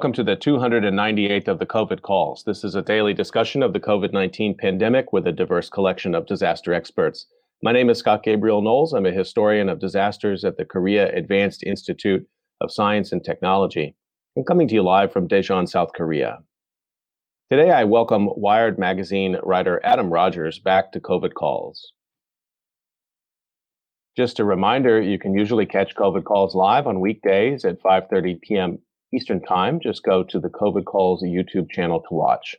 Welcome to the 298th of the COVID calls. This is a daily discussion of the COVID 19 pandemic with a diverse collection of disaster experts. My name is Scott Gabriel Knowles. I'm a historian of disasters at the Korea Advanced Institute of Science and Technology. I'm coming to you live from Daejeon, South Korea. Today, I welcome Wired Magazine writer Adam Rogers back to COVID calls. Just a reminder, you can usually catch COVID calls live on weekdays at 5:30 p.m. Eastern Time, just go to the COVID Calls YouTube channel to watch.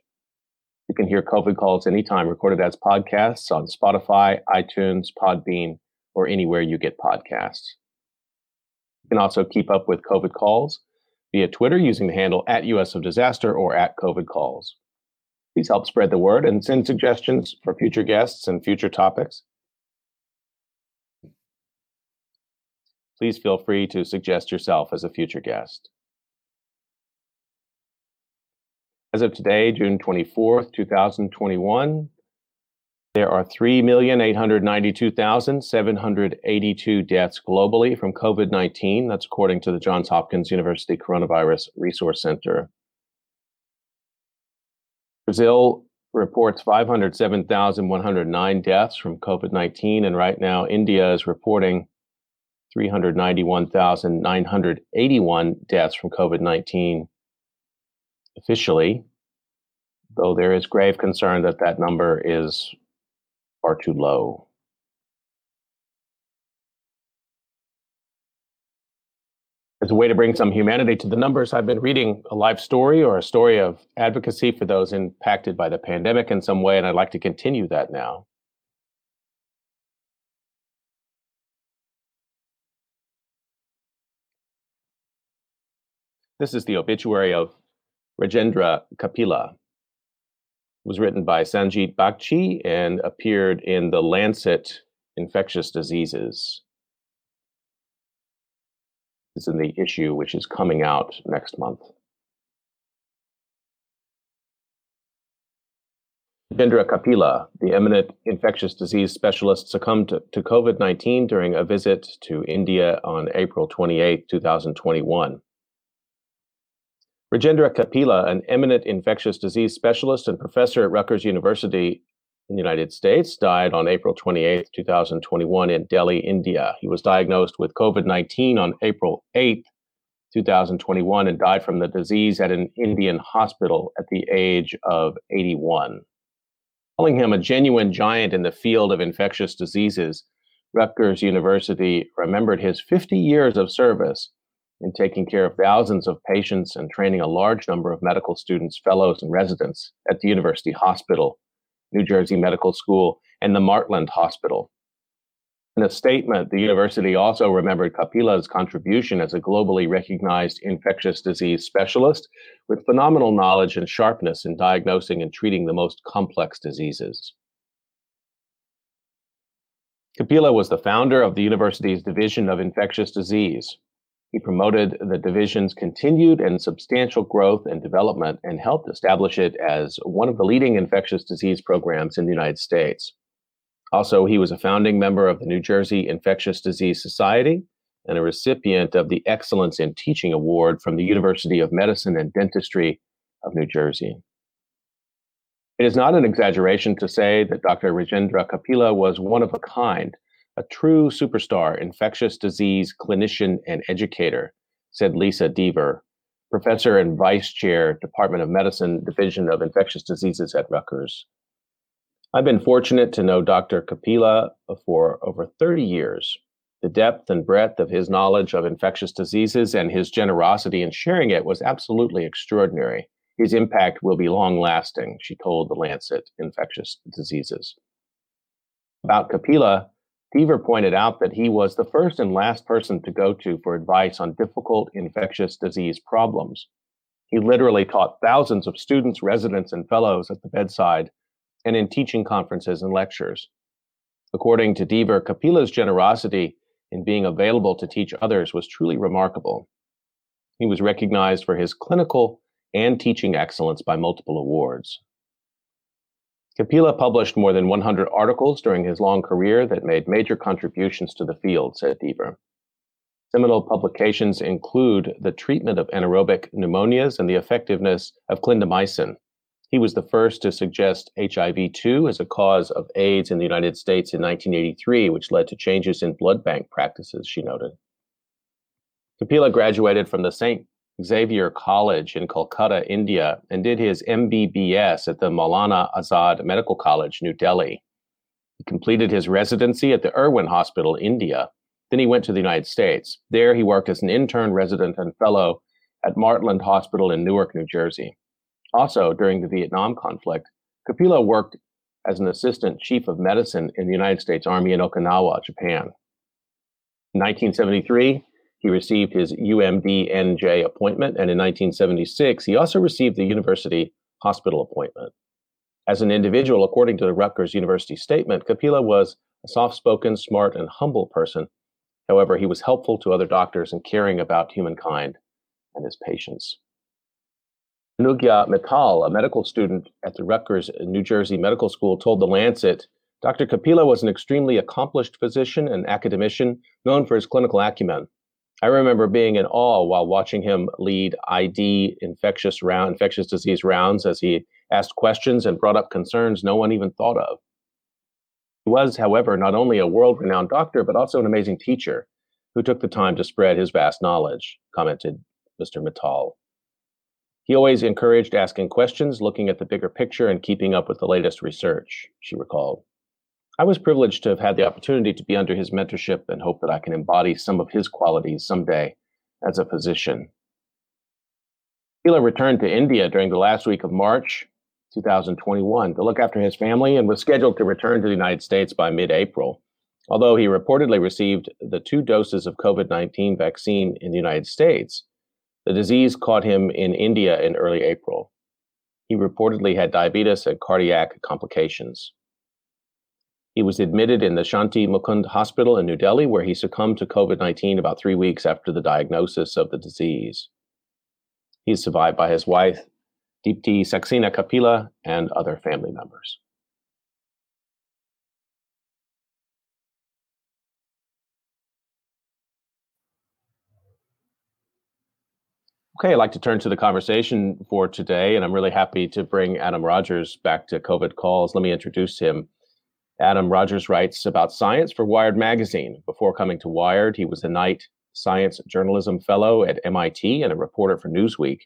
You can hear COVID Calls anytime, recorded as podcasts on Spotify, iTunes, Podbean, or anywhere you get podcasts. You can also keep up with COVID Calls via Twitter using the handle at US of Disaster or at COVID Calls. Please help spread the word and send suggestions for future guests and future topics. Please feel free to suggest yourself as a future guest. As of today, June 24th, 2021, there are 3,892,782 deaths globally from COVID 19. That's according to the Johns Hopkins University Coronavirus Resource Center. Brazil reports 507,109 deaths from COVID 19, and right now India is reporting 391,981 deaths from COVID 19 officially, though there is grave concern that that number is far too low. As a way to bring some humanity to the numbers, I've been reading a life story or a story of advocacy for those impacted by the pandemic in some way, and I'd like to continue that now. This is the obituary of Rajendra Kapila was written by Sanjeet Bagchi and appeared in the Lancet Infectious Diseases. It's in the issue which is coming out next month. Rajendra Kapila, the eminent infectious disease specialist, succumbed to, to COVID 19 during a visit to India on April 28, 2021. Rajendra Kapila, an eminent infectious disease specialist and professor at Rutgers University in the United States, died on April 28, 2021, in Delhi, India. He was diagnosed with COVID 19 on April 8, 2021, and died from the disease at an Indian hospital at the age of 81. Calling him a genuine giant in the field of infectious diseases, Rutgers University remembered his 50 years of service in taking care of thousands of patients and training a large number of medical students, fellows, and residents at the University Hospital, New Jersey Medical School, and the Martland Hospital. In a statement, the university also remembered Kapila's contribution as a globally recognized infectious disease specialist with phenomenal knowledge and sharpness in diagnosing and treating the most complex diseases. Kapila was the founder of the university's Division of Infectious Disease, he promoted the division's continued and substantial growth and development and helped establish it as one of the leading infectious disease programs in the United States. Also, he was a founding member of the New Jersey Infectious Disease Society and a recipient of the Excellence in Teaching Award from the University of Medicine and Dentistry of New Jersey. It is not an exaggeration to say that Dr. Rajendra Kapila was one of a kind a true superstar, infectious disease clinician and educator, said Lisa Dever, professor and vice chair, Department of Medicine, Division of Infectious Diseases at Rutgers. I've been fortunate to know Dr. Kapila for over 30 years. The depth and breadth of his knowledge of infectious diseases and his generosity in sharing it was absolutely extraordinary. His impact will be long lasting, she told the Lancet Infectious Diseases. About Kapila, Dever pointed out that he was the first and last person to go to for advice on difficult infectious disease problems. He literally taught thousands of students, residents, and fellows at the bedside and in teaching conferences and lectures. According to Dever, Kapila's generosity in being available to teach others was truly remarkable. He was recognized for his clinical and teaching excellence by multiple awards. Kapila published more than 100 articles during his long career that made major contributions to the field, said Dever. Seminal publications include the treatment of anaerobic pneumonias and the effectiveness of clindamycin. He was the first to suggest HIV 2 as a cause of AIDS in the United States in 1983, which led to changes in blood bank practices, she noted. Kapila graduated from the St. Xavier College in Kolkata, India, and did his MBBS at the Maulana Azad Medical College, New Delhi. He completed his residency at the Irwin Hospital, India. Then he went to the United States. There, he worked as an intern resident and fellow at Martland Hospital in Newark, New Jersey. Also, during the Vietnam conflict, Kapila worked as an assistant chief of medicine in the United States Army in Okinawa, Japan. In 1973, he received his UMD-NJ appointment, and in 1976, he also received the university hospital appointment. As an individual, according to the Rutgers University statement, Kapila was a soft spoken, smart, and humble person. However, he was helpful to other doctors and caring about humankind and his patients. Anugya Mittal, a medical student at the Rutgers New Jersey Medical School, told The Lancet Dr. Kapila was an extremely accomplished physician and academician known for his clinical acumen. I remember being in awe while watching him lead ID infectious round infectious disease rounds as he asked questions and brought up concerns no one even thought of. He was, however, not only a world-renowned doctor but also an amazing teacher who took the time to spread his vast knowledge, commented Mr. Mittal. He always encouraged asking questions, looking at the bigger picture, and keeping up with the latest research, she recalled. I was privileged to have had the opportunity to be under his mentorship and hope that I can embody some of his qualities someday as a physician. Kapila returned to India during the last week of March 2021 to look after his family and was scheduled to return to the United States by mid April. Although he reportedly received the two doses of COVID 19 vaccine in the United States, the disease caught him in India in early April. He reportedly had diabetes and cardiac complications. He was admitted in the Shanti Mukund Hospital in New Delhi, where he succumbed to COVID 19 about three weeks after the diagnosis of the disease. He is survived by his wife, Deepti Saxena Kapila, and other family members. Okay, I'd like to turn to the conversation for today, and I'm really happy to bring Adam Rogers back to COVID calls. Let me introduce him. Adam Rogers writes about science for Wired Magazine. Before coming to Wired, he was a Knight Science Journalism Fellow at MIT and a reporter for Newsweek.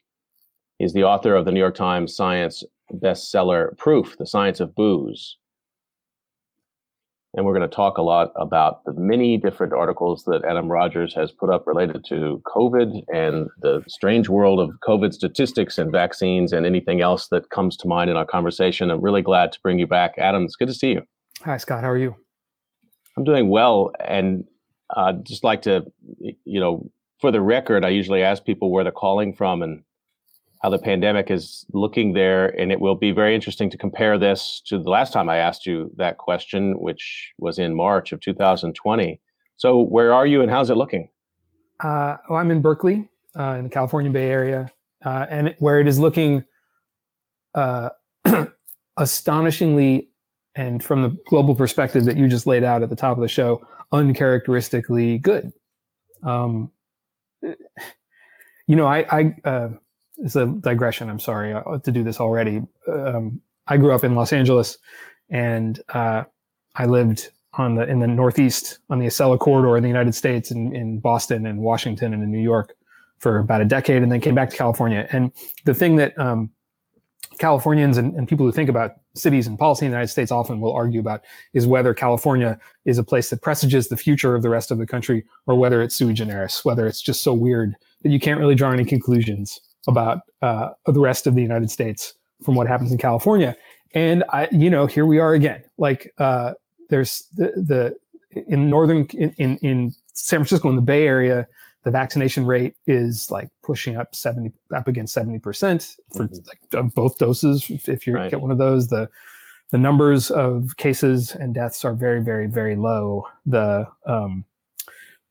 He's the author of the New York Times science bestseller Proof, The Science of Booze. And we're going to talk a lot about the many different articles that Adam Rogers has put up related to COVID and the strange world of COVID statistics and vaccines and anything else that comes to mind in our conversation. I'm really glad to bring you back. Adam, it's good to see you. Hi, Scott. How are you? I'm doing well, and uh, just like to, you know, for the record, I usually ask people where they're calling from and how the pandemic is looking there, and it will be very interesting to compare this to the last time I asked you that question, which was in March of 2020. So, where are you, and how's it looking? Uh, well, I'm in Berkeley, uh, in the California Bay Area, uh, and where it is looking uh, astonishingly and from the global perspective that you just laid out at the top of the show, uncharacteristically good. Um, you know, I, I uh, it's a digression. I'm sorry uh, to do this already. Um, I grew up in Los Angeles, and uh, I lived on the in the Northeast on the Acela corridor in the United States, in, in Boston and Washington and in New York for about a decade, and then came back to California. And the thing that um, Californians and, and, people who think about cities and policy in the United States often will argue about is whether California is a place that presages the future of the rest of the country or whether it's sui generis, whether it's just so weird that you can't really draw any conclusions about uh, the rest of the United States from what happens in California. And I, you know, here we are again. Like uh, there's the, the in northern in, in, in San Francisco in the Bay Area, the vaccination rate is like pushing up 70 up against 70% for mm-hmm. like both doses if you right. get one of those. The the numbers of cases and deaths are very very very low. The um,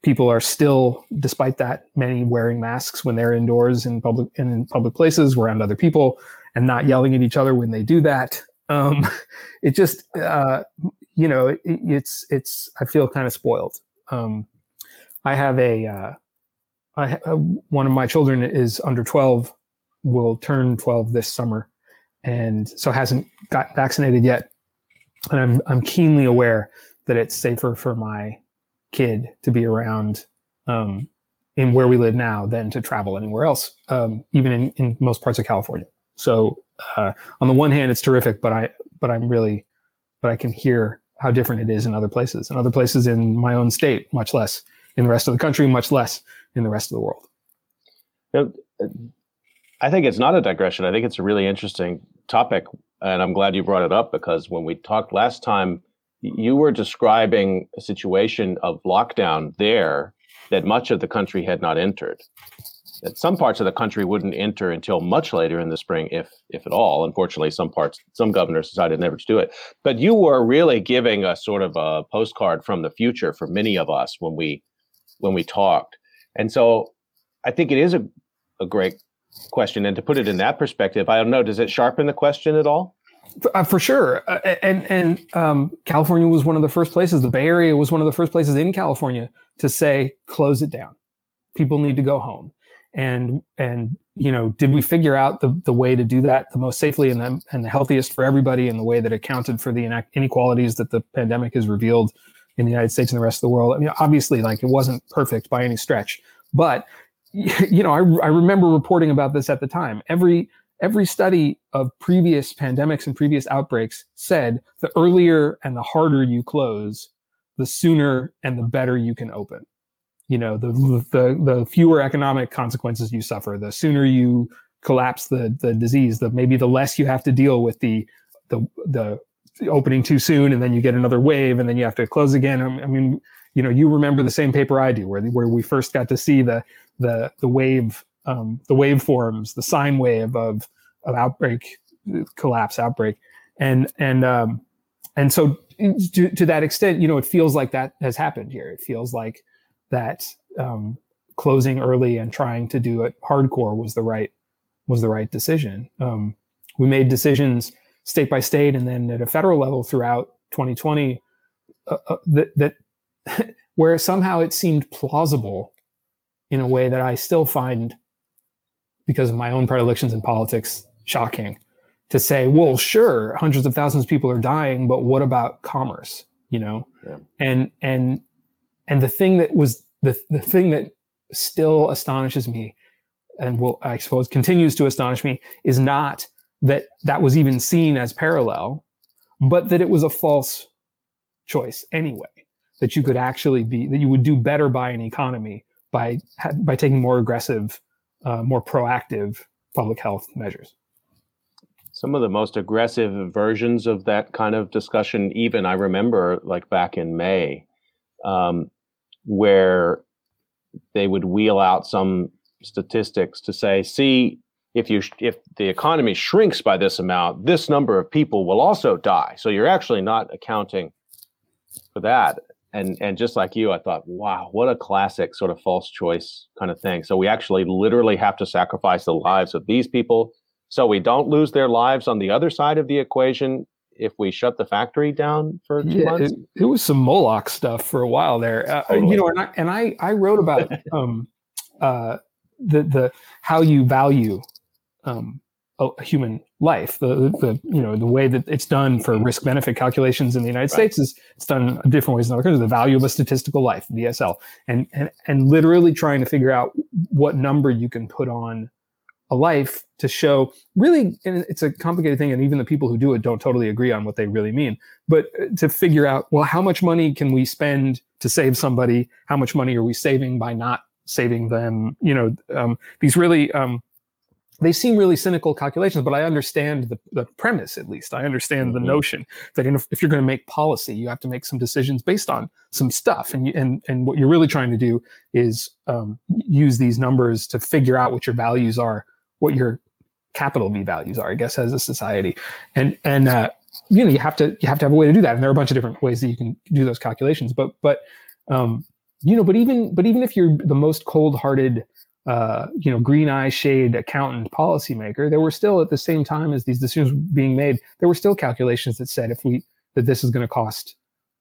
people are still despite that many wearing masks when they're indoors in public in public places around other people and not yelling at each other when they do that. Um, it just uh, you know it, it's it's i feel kind of spoiled. Um, i have a uh, I, uh, one of my children is under 12, will turn 12 this summer, and so hasn't got vaccinated yet. And I'm I'm keenly aware that it's safer for my kid to be around um, in where we live now than to travel anywhere else, um, even in, in most parts of California. So uh, on the one hand, it's terrific, but I but I'm really but I can hear how different it is in other places. In other places in my own state, much less. In the rest of the country, much less in the rest of the world. I think it's not a digression. I think it's a really interesting topic, and I'm glad you brought it up because when we talked last time, you were describing a situation of lockdown there that much of the country had not entered. That some parts of the country wouldn't enter until much later in the spring, if if at all. Unfortunately, some parts, some governors decided never to do it. But you were really giving a sort of a postcard from the future for many of us when we when we talked. And so, I think it is a a great question. And to put it in that perspective, I don't know, does it sharpen the question at all? Uh, for sure, uh, and and um, California was one of the first places. The Bay Area was one of the first places in California to say close it down. People need to go home, and and you know, did we figure out the the way to do that the most safely and the, and the healthiest for everybody, in the way that accounted for the inequalities that the pandemic has revealed in the United States and the rest of the world? I mean, obviously, like it wasn't perfect by any stretch, but you know, I, I remember reporting about this at the time. Every every study of previous pandemics and previous outbreaks said the earlier and the harder you close, the sooner and the better you can open. You know, the the the fewer economic consequences you suffer, the sooner you collapse the the disease, the maybe the less you have to deal with the the the opening too soon and then you get another wave and then you have to close again. I mean, you know, you remember the same paper I do where where we first got to see the the the wave um, the waveforms, the sine wave of of outbreak, collapse, outbreak, and and um, and so to, to that extent, you know, it feels like that has happened here. It feels like that um, closing early and trying to do it hardcore was the right was the right decision. Um, we made decisions state by state and then at a federal level throughout 2020 uh, uh, that that where somehow it seemed plausible in a way that I still find, because of my own predilections in politics, shocking to say, well, sure, hundreds of thousands of people are dying, but what about commerce? You know, yeah. and and and the thing that was the the thing that still astonishes me, and will I suppose continues to astonish me, is not that that was even seen as parallel, but that it was a false choice anyway. That you could actually be that you would do better by an economy by by taking more aggressive, uh, more proactive public health measures. Some of the most aggressive versions of that kind of discussion, even I remember, like back in May, um, where they would wheel out some statistics to say, "See, if you if the economy shrinks by this amount, this number of people will also die. So you're actually not accounting for that." and and just like you, I thought, wow, what a classic sort of false choice kind of thing. So we actually literally have to sacrifice the lives of these people so we don't lose their lives on the other side of the equation if we shut the factory down for two yeah, months. It, it, was some Moloch stuff for a while there, uh, totally. you know. And I and I, I wrote about um, uh, the the how you value um, a human life. The, the you know the way that it's done for risk benefit calculations in the United right. States is it's done different ways in other countries. The value of a statistical life, VSL, and and and literally trying to figure out what number you can put on a life to show really and it's a complicated thing and even the people who do it don't totally agree on what they really mean but uh, to figure out well how much money can we spend to save somebody how much money are we saving by not saving them you know um, these really um, they seem really cynical calculations, but I understand the, the premise at least. I understand mm-hmm. the notion that if, if you're going to make policy, you have to make some decisions based on some stuff. And, you, and, and what you're really trying to do is um, use these numbers to figure out what your values are, what your capital V values are, I guess, as a society. And, and, uh, you know, you have to, you have to have a way to do that. And there are a bunch of different ways that you can do those calculations, but, but, um, you know, but even, but even if you're the most cold hearted, uh, you know, green eye shade accountant policymaker, there were still at the same time as these decisions being made, there were still calculations that said if we that this is going to cost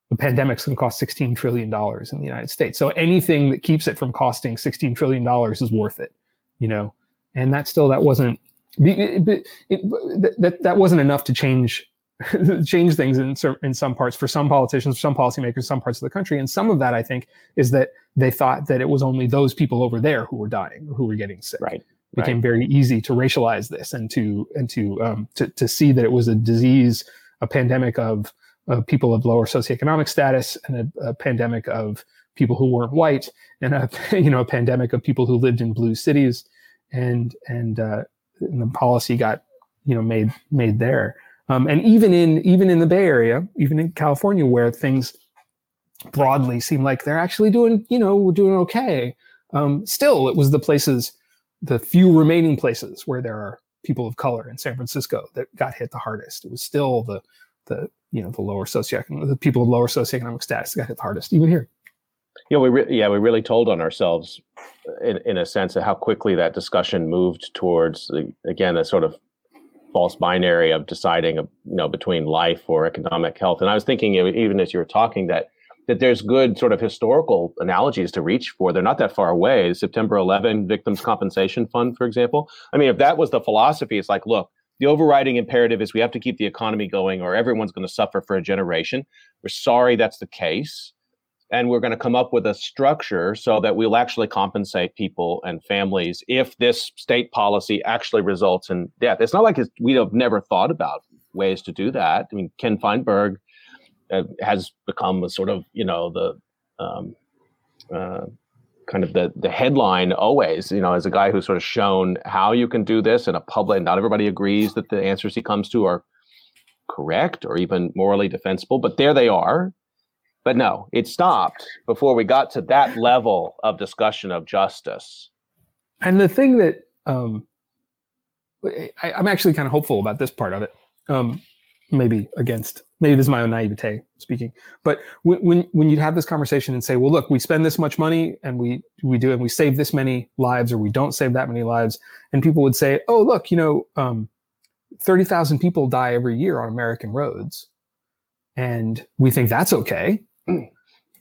the pandemic's going to cost 16 trillion dollars in the United States. So anything that keeps it from costing 16 trillion dollars is worth it, you know. And that still that wasn't it, it, that that wasn't enough to change change things in in some parts for some politicians, for some policymakers, some parts of the country. And some of that, I think, is that they thought that it was only those people over there who were dying, who were getting sick. Right. It became right. very easy to racialize this and to and to um, to to see that it was a disease, a pandemic of of people of lower socioeconomic status and a, a, pandemic of people who weren't white and a you know a pandemic of people who lived in blue cities and and, uh, and the policy got you know made made there um, and even in even in the Bay Area even in California where things broadly seem like they're actually doing you know we're doing okay um, still it was the places the few remaining places where there are people of color in San Francisco that got hit the hardest. It was still the the you know the lower socioeconomic the people of lower socioeconomic status got hit the hardest even here. Yeah we re- yeah we really told on ourselves in, in a sense of how quickly that discussion moved towards again a sort of false binary of deciding you know between life or economic health and i was thinking even as you were talking that that there's good sort of historical analogies to reach for. They're not that far away. September 11 Victims Compensation Fund, for example. I mean, if that was the philosophy, it's like, look, the overriding imperative is we have to keep the economy going or everyone's going to suffer for a generation. We're sorry that's the case. And we're going to come up with a structure so that we'll actually compensate people and families if this state policy actually results in death. It's not like it's, we have never thought about ways to do that. I mean, Ken Feinberg uh, has become a sort of, you know, the um, uh, kind of the the headline always you know as a guy who's sort of shown how you can do this in a public not everybody agrees that the answers he comes to are correct or even morally defensible but there they are but no it stopped before we got to that level of discussion of justice. And the thing that um, I, am actually kind of hopeful about this part of it um, maybe against maybe this is my own naivete speaking but when, when when you have this conversation and say well look we spend this much money and we we do and we save this many lives or we don't save that many lives and people would say oh look you know um, 30,000 people die every year on American roads and we think that's okay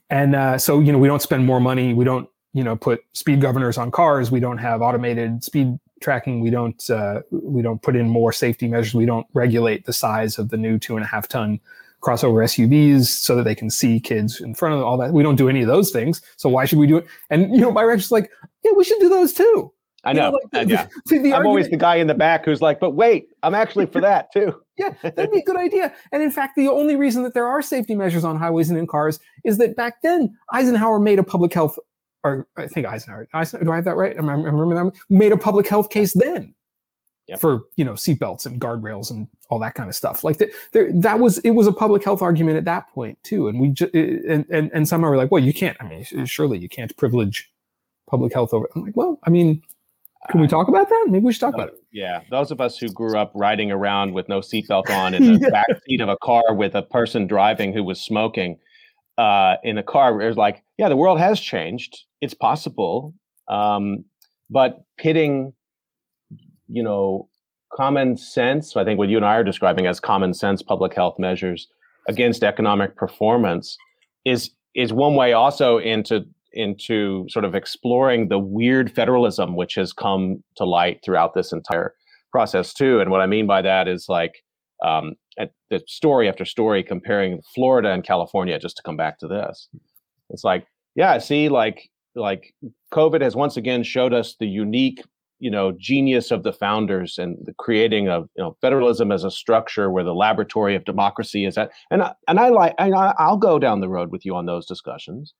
and uh, so you know we don't spend more money we don't you know put speed governors on cars we don't have automated speed tracking. We don't uh, we don't put in more safety measures. We don't regulate the size of the new two and a half ton crossover SUVs so that they can see kids in front of them, all that. We don't do any of those things. So why should we do it? And you know, my is like, yeah, we should do those too. I know. You know like, yeah. The, the I'm argument, always the guy in the back who's like, but wait, I'm actually for that too. Yeah, that'd be a good idea. And in fact, the only reason that there are safety measures on highways and in cars is that back then Eisenhower made a public health or I think Eisenhower, Eisenhower do I have that right? I remember that made a public health case then yep. for you know seatbelts and guardrails and all that kind of stuff. Like the, there, that was it was a public health argument at that point too. And we just and, and and some are like, well, you can't. I mean, surely you can't privilege public health over. I'm like, well, I mean, can we talk about that? Maybe we should talk about it. Yeah, those of us who grew up riding around with no seatbelt on in the yeah. back seat of a car with a person driving who was smoking uh, in a car, it was like, yeah, the world has changed it's possible, um, but pitting, you know, common sense. I think what you and I are describing as common sense public health measures against economic performance is is one way also into into sort of exploring the weird federalism which has come to light throughout this entire process too. And what I mean by that is like um, at the story after story comparing Florida and California. Just to come back to this, it's like yeah, see, like like COVID has once again showed us the unique, you know, genius of the founders and the creating of you know federalism as a structure where the laboratory of democracy is at. And I, and I like and I, I'll go down the road with you on those discussions,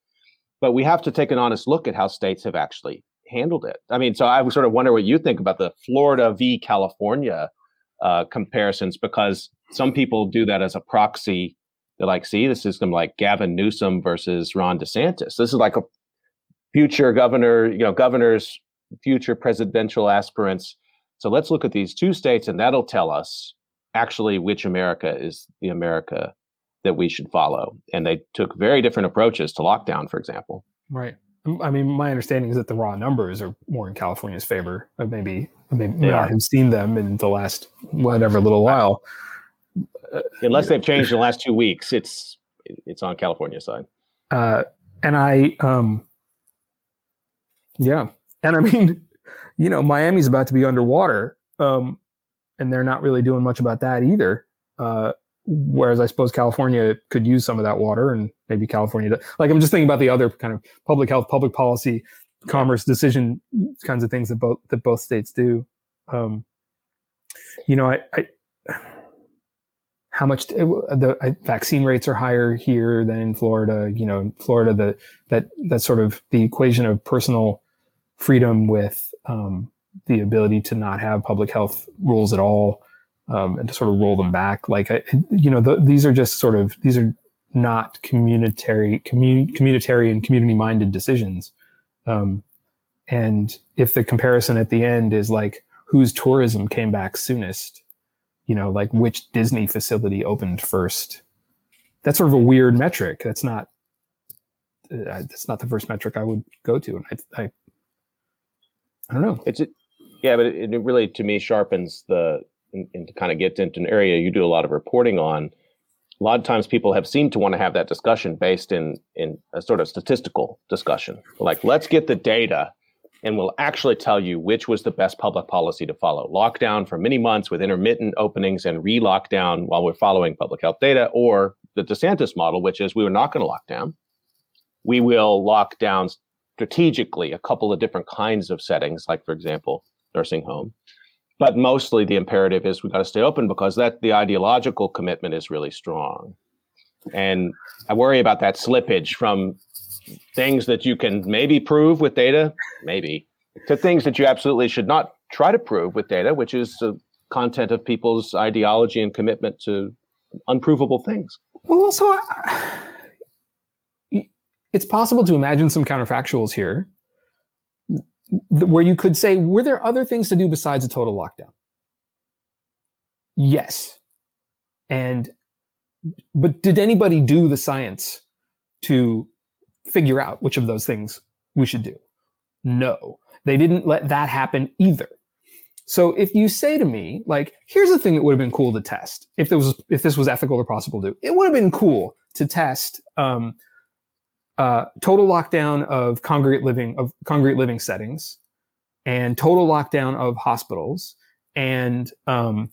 but we have to take an honest look at how states have actually handled it. I mean, so I sort of wonder what you think about the Florida v. California uh, comparisons because some people do that as a proxy. They're like, see, the system like Gavin Newsom versus Ron DeSantis. This is like a future governor, you know, governors, future presidential aspirants. So let's look at these two states, and that'll tell us actually which America is the America that we should follow. And they took very different approaches to lockdown, for example. Right. I mean, my understanding is that the raw numbers are more in California's favor. Maybe, maybe I may not have seen them in the last whatever little while. Unless they've changed in the last two weeks, it's it's on California side. Uh, and I, um, yeah, and I mean, you know, Miami's about to be underwater, um, and they're not really doing much about that either. Uh, whereas I suppose California could use some of that water, and maybe California. Like I'm just thinking about the other kind of public health, public policy, commerce decision kinds of things that both that both states do. Um, you know, I, I how much the uh, vaccine rates are higher here than in Florida. You know, in Florida, the that that sort of the equation of personal freedom with um, the ability to not have public health rules at all um, and to sort of roll them back. Like, you know, the, these are just sort of these are not communitary, commun, and community minded decisions. Um, and if the comparison at the end is like whose tourism came back soonest, you know, like which Disney facility opened first, that's sort of a weird metric. That's not uh, that's not the first metric I would go to. And I, I, I don't know. It's a, yeah, but it, it really to me sharpens the and, and to kind of get into an area you do a lot of reporting on. A lot of times people have seemed to want to have that discussion based in in a sort of statistical discussion. Like, let's get the data and we'll actually tell you which was the best public policy to follow. Lockdown for many months with intermittent openings and re-lockdown while we're following public health data, or the DeSantis model, which is we were not going to lock down. We will lock down strategically a couple of different kinds of settings, like for example, nursing home. But mostly the imperative is we've got to stay open because that the ideological commitment is really strong. And I worry about that slippage from things that you can maybe prove with data, maybe, to things that you absolutely should not try to prove with data, which is the content of people's ideology and commitment to unprovable things. Well, also, it's possible to imagine some counterfactuals here where you could say, were there other things to do besides a total lockdown? Yes. And, but did anybody do the science to figure out which of those things we should do? No. They didn't let that happen either. So if you say to me, like, here's the thing that would have been cool to test if there was if this was ethical or possible to do, it would have been cool to test um, uh, total lockdown of congregate living of congregate living settings and total lockdown of hospitals and um,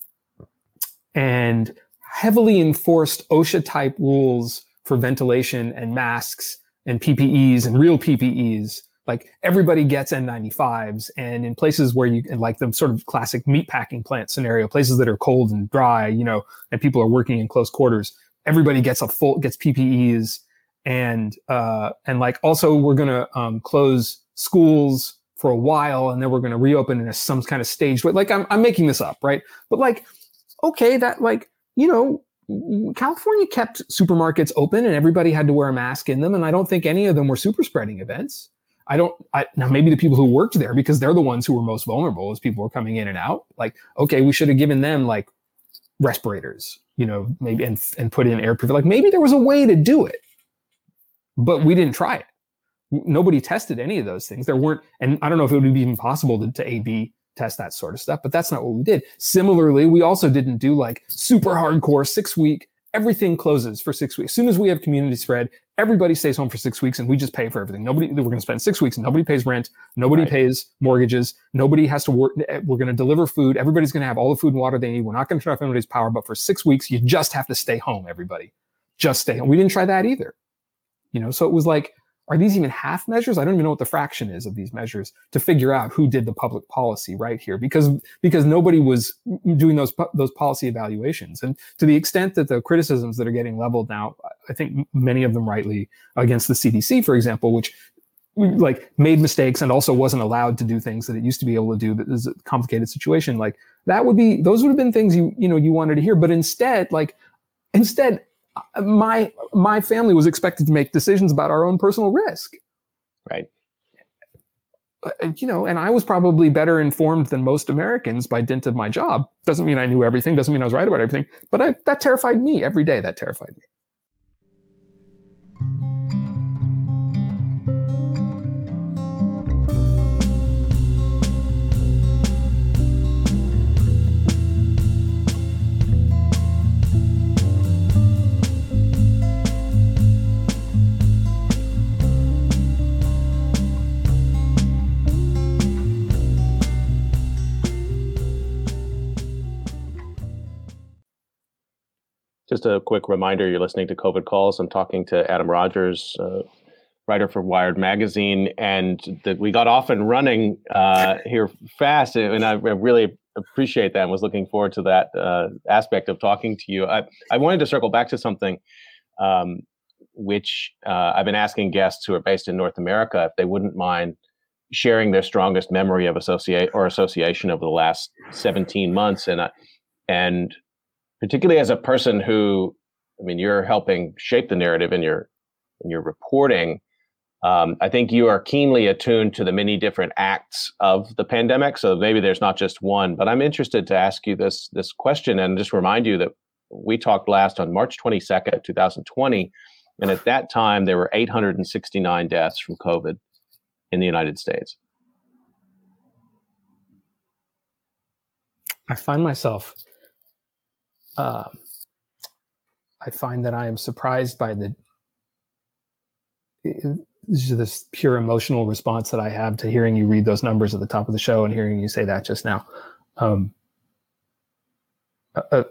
and heavily enforced OSHA type rules for ventilation and masks and PPEs and real PPEs. Like everybody gets N95s, and in places where you like the sort of classic meatpacking plant scenario, places that are cold and dry, you know, and people are working in close quarters, everybody gets a full gets PPEs and uh, and like also we're gonna um, close schools for a while and then we're gonna reopen in a, some kind of staged way. Like I'm I'm making this up, right? But like, okay, that like you know. California kept supermarkets open and everybody had to wear a mask in them. And I don't think any of them were super spreading events. I don't, I, now maybe the people who worked there, because they're the ones who were most vulnerable as people were coming in and out. Like, okay, we should have given them like respirators, you know, maybe, and, and put in air proof. Like maybe there was a way to do it but we didn't try it. Nobody tested any of those things. There weren't, and I don't know if it would be even possible to, to A/B test that sort of stuff, but that's not what we did. Similarly, we also didn't do like super hardcore six week. Everything closes for six weeks. As soon as we have community spread, everybody stays home for six weeks, and we just pay for everything. Nobody, we're going to spend six weeks, and nobody pays rent. Nobody right. pays mortgages. Nobody has to work. Eh, we're going to deliver food. Everybody's going to have all the food and water they need. We're not going to turn off anybody's power, but for six weeks, you just have to stay home. Everybody, just stay home. We didn't try that either. You know, so it was like, are these even half measures? I don't even know what the fraction is of these measures to figure out who did the public policy right here, because because nobody was doing those those policy evaluations. And to the extent that the criticisms that are getting leveled now, I think many of them rightly against the CDC, for example, which like made mistakes and also wasn't allowed to do things that it used to be able to do that is a complicated situation like that would be those would have been things you you know you wanted to hear but instead like instead my my family was expected to make decisions about our own personal risk. Right. Uh, you know and i was probably better informed than most americans by dint of my job. Doesn't mean i knew everything doesn't mean i was right about everything but I, that terrified me. Every day that terrified me Just a quick reminder you're listening to COVID Calls. I'm talking to Adam Rogers, uh, writer for Wired Magazine, and that we got off and running uh, here fast. And I really appreciate that and was looking forward to that uh, aspect of talking to you. I, I wanted to circle back to something um, which uh, I've been asking guests who are based in North America if they wouldn't mind sharing their strongest memory of associate or association over the last 17 months. And, uh, and particularly as a person who, I mean, you're helping shape the narrative in your, in your reporting. Um, I think you are keenly attuned to the many different acts of the pandemic. So maybe there's not just one, but I'm interested to ask you this this question and just remind you that we talked last on March 22nd, 2020, and at that time there were 869 deaths from COVID in the United States. I find myself uh, I find that I am surprised by the this pure emotional response that I have to hearing you read those numbers at the top of the show and hearing you say that just now, um, uh,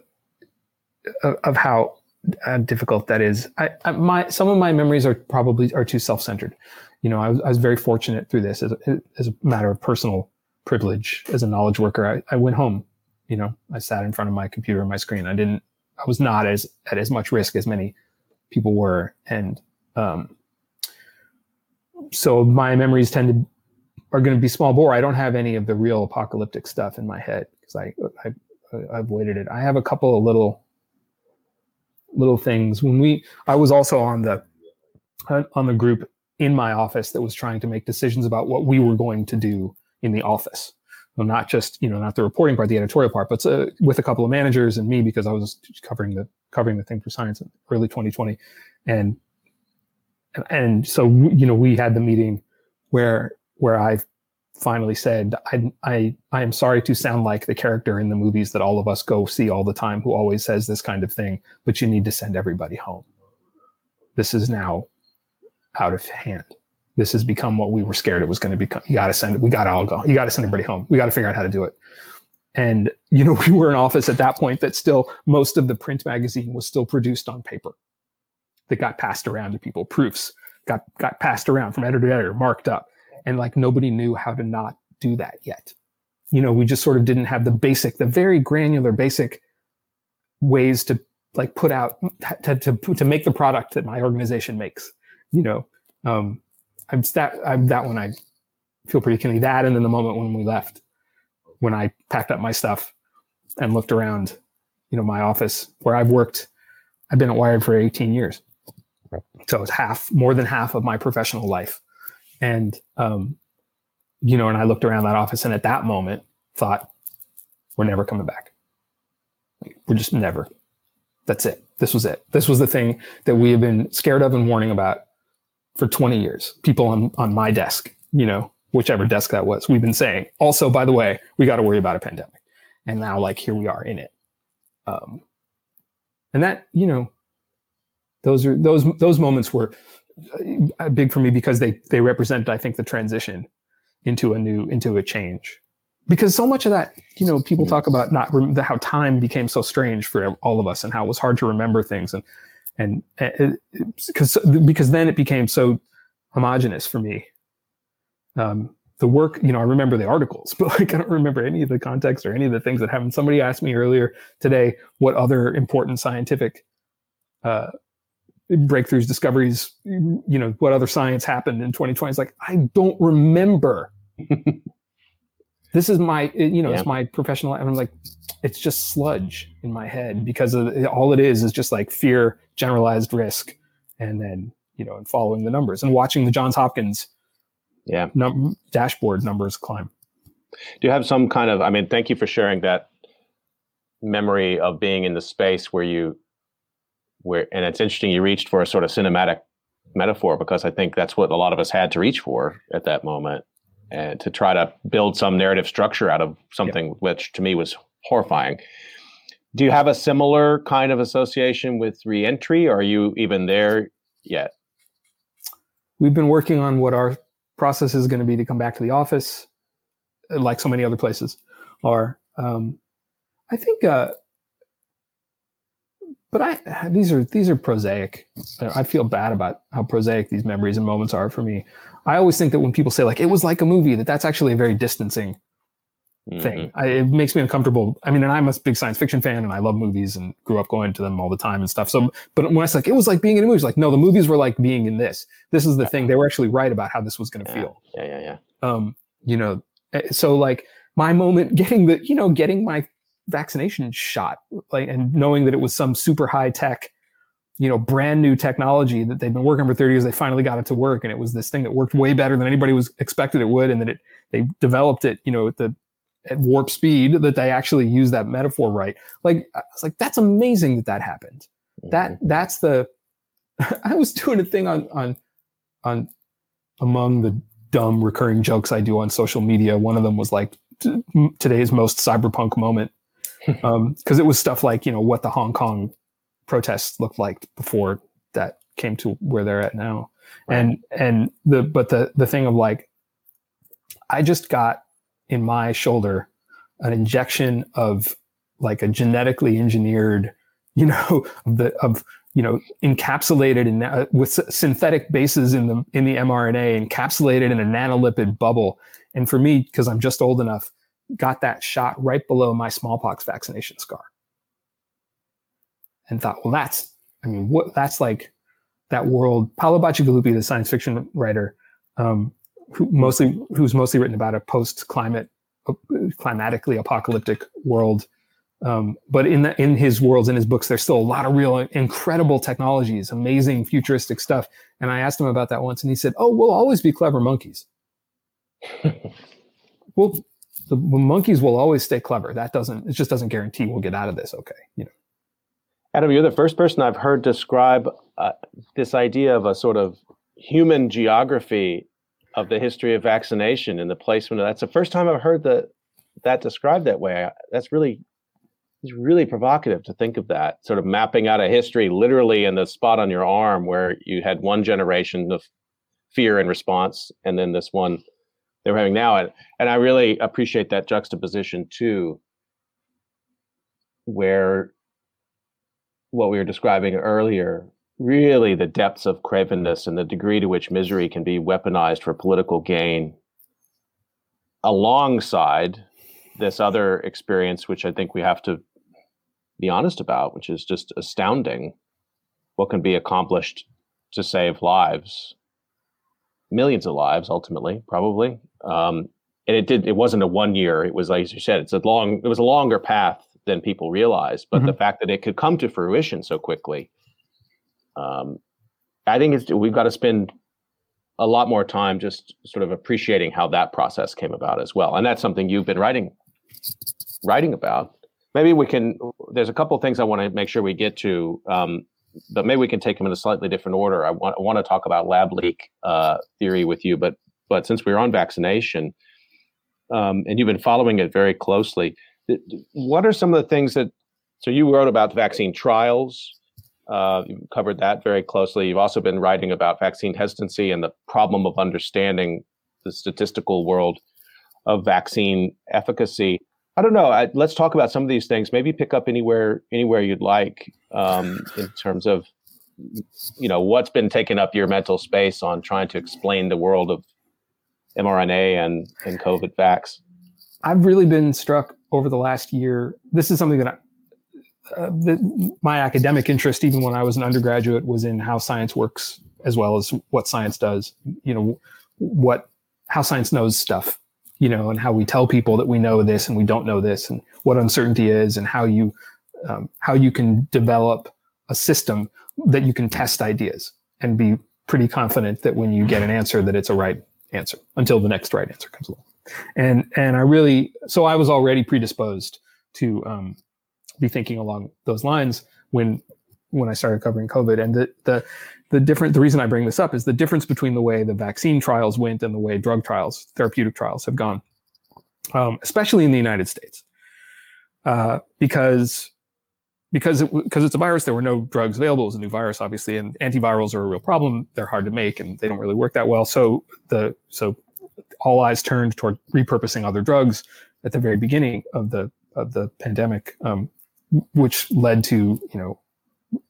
uh, of how uh, difficult that is. I, I, my some of my memories are probably are too self centered. You know, I was, I was very fortunate through this as a, as a matter of personal privilege as a knowledge worker. I, I went home you know, I sat in front of my computer and my screen. I didn't, I was not as at as much risk as many people were. And um, so my memories tend to are going to be small bore. I don't have any of the real apocalyptic stuff in my head because I, I I avoided it. I have a couple of little little things. When we, I was also on the on the group in my office that was trying to make decisions about what we were going to do in the office well, not just you know not the reporting part, the editorial part, but uh, with a couple of managers and me because I was covering the covering the thing for science in early 2020, and and so you know we had the meeting where where I finally said I I I am sorry to sound like the character in the movies that all of us go see all the time who always says this kind of thing, but you need to send everybody home. This is now out of hand this has become what we were scared it was going to become. You got to send it. We got to all go. You got to send everybody home. We got to figure out how to do it. And, you know, we were in office at that point that still most of the print magazine was still produced on paper that got passed around to people. Proofs got, got passed around from editor to editor, marked up. And like nobody knew how to not do that yet. You know, we just sort of didn't have the basic, the very granular, basic ways to like put out, to, to, to make the product that my organization makes, you know. Um, I'm that I'm that one I feel pretty keenly. That and then the moment when we left, when I packed up my stuff and looked around, you know, my office where I've worked. I've been at Wired for 18 years, so it's half, more than half of my professional life, and um, you know, and I looked around that office, and at that moment, thought, we're never coming back. We're just never. That's it. This was it. This was the thing that we have been scared of and warning about for 20 years, people on, on my desk, you know, whichever desk that was, we've been saying, also, by the way, we got to worry about a pandemic. And now, like, here we are in it. Um, and that, you know, those are those those moments were uh, big for me because they they represent, I think, the transition into a new into a change. Because so much of that, you know, people talk about not how time became so strange for all of us and how it was hard to remember things and and because because then it became so homogenous for me. Um, the work, you know, I remember the articles, but like I don't remember any of the context or any of the things that happened. Somebody asked me earlier today what other important scientific uh, breakthroughs, discoveries, you know, what other science happened in 2020. It's like I don't remember. this is my, you know, yeah. it's my professional. I'm like, it's just sludge in my head because of, all it is is just like fear, generalized risk, and then you know, and following the numbers and watching the Johns Hopkins yeah num- dashboard numbers climb. Do you have some kind of? I mean, thank you for sharing that memory of being in the space where you where and it's interesting you reached for a sort of cinematic metaphor because I think that's what a lot of us had to reach for at that moment and to try to build some narrative structure out of something yeah. which to me was horrifying. Do you have a similar kind of association with reentry? Or are you even there yet? We've been working on what our process is going to be to come back to the office, uh, like so many other places are. Um, I think uh, but I these are these are prosaic. I feel bad about how prosaic these memories and moments are for me. I always think that when people say like it was like a movie, that that's actually a very distancing thing. Mm-hmm. I, it makes me uncomfortable. I mean, and I'm a big science fiction fan, and I love movies and grew up going to them all the time and stuff. So, but when I was like, it was like being in a movie, like, no, the movies were like being in this. This is the thing. They were actually right about how this was going to yeah. feel. Yeah, yeah, yeah. Um, you know, eh, so like my moment getting the, you know, getting my vaccination shot, like, and knowing that it was some super high tech, you know, brand new technology that they've been working for 30 years. They finally got it to work, and it was this thing that worked way better than anybody was expected it would, and that it they developed it, you know, at the at warp speed that they actually use that metaphor right. Like I was like, that's amazing that that happened. Mm-hmm. That that's the. I was doing a thing on on on among the dumb recurring jokes I do on social media. One of them was like t- today's most cyberpunk moment because um, it was stuff like you know what the Hong Kong protests looked like before that came to where they're at now, right. and and the but the the thing of like, I just got in my shoulder an injection of like a genetically engineered, you know, the of you know encapsulated in uh, with synthetic bases in the in the mRNA, encapsulated in a nanolipid bubble. And for me, because I'm just old enough, got that shot right below my smallpox vaccination scar, and thought, well, that's I mean, what that's like that world. Paolo Bacigalupi, the science fiction writer, um, who mostly who's mostly written about a post climate climatically apocalyptic world. Um, but in the, in his worlds in his books there's still a lot of real incredible technologies amazing futuristic stuff. And i asked him about that once and he said oh we'll always be clever monkeys. Well the monkeys will always stay clever. That doesn't it just doesn't guarantee we'll get out of this okay you know. Adam you're the first person i've heard describe uh, this idea of a sort of human geography of the history of vaccination and the placement of that's the first time I've heard that that described that way. That's really it's really provocative to think of that sort of mapping out a history literally in the spot on your arm where you had one generation of fear and response and then this one they're having now and, and i really appreciate that juxtaposition too where what we were describing earlier really the depths of cravenness and the degree to which misery can be weaponized for political gain alongside this other experience which i think we have to be honest about which is just astounding what can be accomplished to save lives millions of lives ultimately probably um, and it did it wasn't a one year it was like you said it's a long it was a longer path than people realized but mm-hmm. the fact that it could come to fruition so quickly um, I think it's we've got to spend a lot more time just sort of appreciating how that process came about as well, and that's something you've been writing writing about. Maybe we can. There's a couple of things I want to make sure we get to, um, but maybe we can take them in a slightly different order. I want I want to talk about lab leak uh, theory with you, but but since we're on vaccination, um, and you've been following it very closely, what are some of the things that? So you wrote about the vaccine trials. Uh, you've covered that very closely. You've also been writing about vaccine hesitancy and the problem of understanding the statistical world of vaccine efficacy. I don't know. I, let's talk about some of these things. Maybe pick up anywhere anywhere you'd like um, in terms of you know what's been taking up your mental space on trying to explain the world of mRNA and and COVID vax. I've really been struck over the last year. This is something that uh, the, my academic interest, even when I was an undergraduate, was in how science works as well as what science does. You know, what how science knows stuff. You know, and how we tell people that we know this and we don't know this, and what uncertainty is, and how you um, how you can develop a system that you can test ideas and be pretty confident that when you get an answer that it's a right answer until the next right answer comes along. And and I really so I was already predisposed to um, be thinking along those lines when when I started covering COVID. And the the the different the reason I bring this up is the difference between the way the vaccine trials went and the way drug trials, therapeutic trials, have gone, um, especially in the United States, uh, because because it, because it's a virus. There were no drugs available. It was a new virus, obviously, and antivirals are a real problem. They're hard to make and they don't really work that well. So the so all eyes turned toward repurposing other drugs at the very beginning of the of the pandemic. Um, which led to you know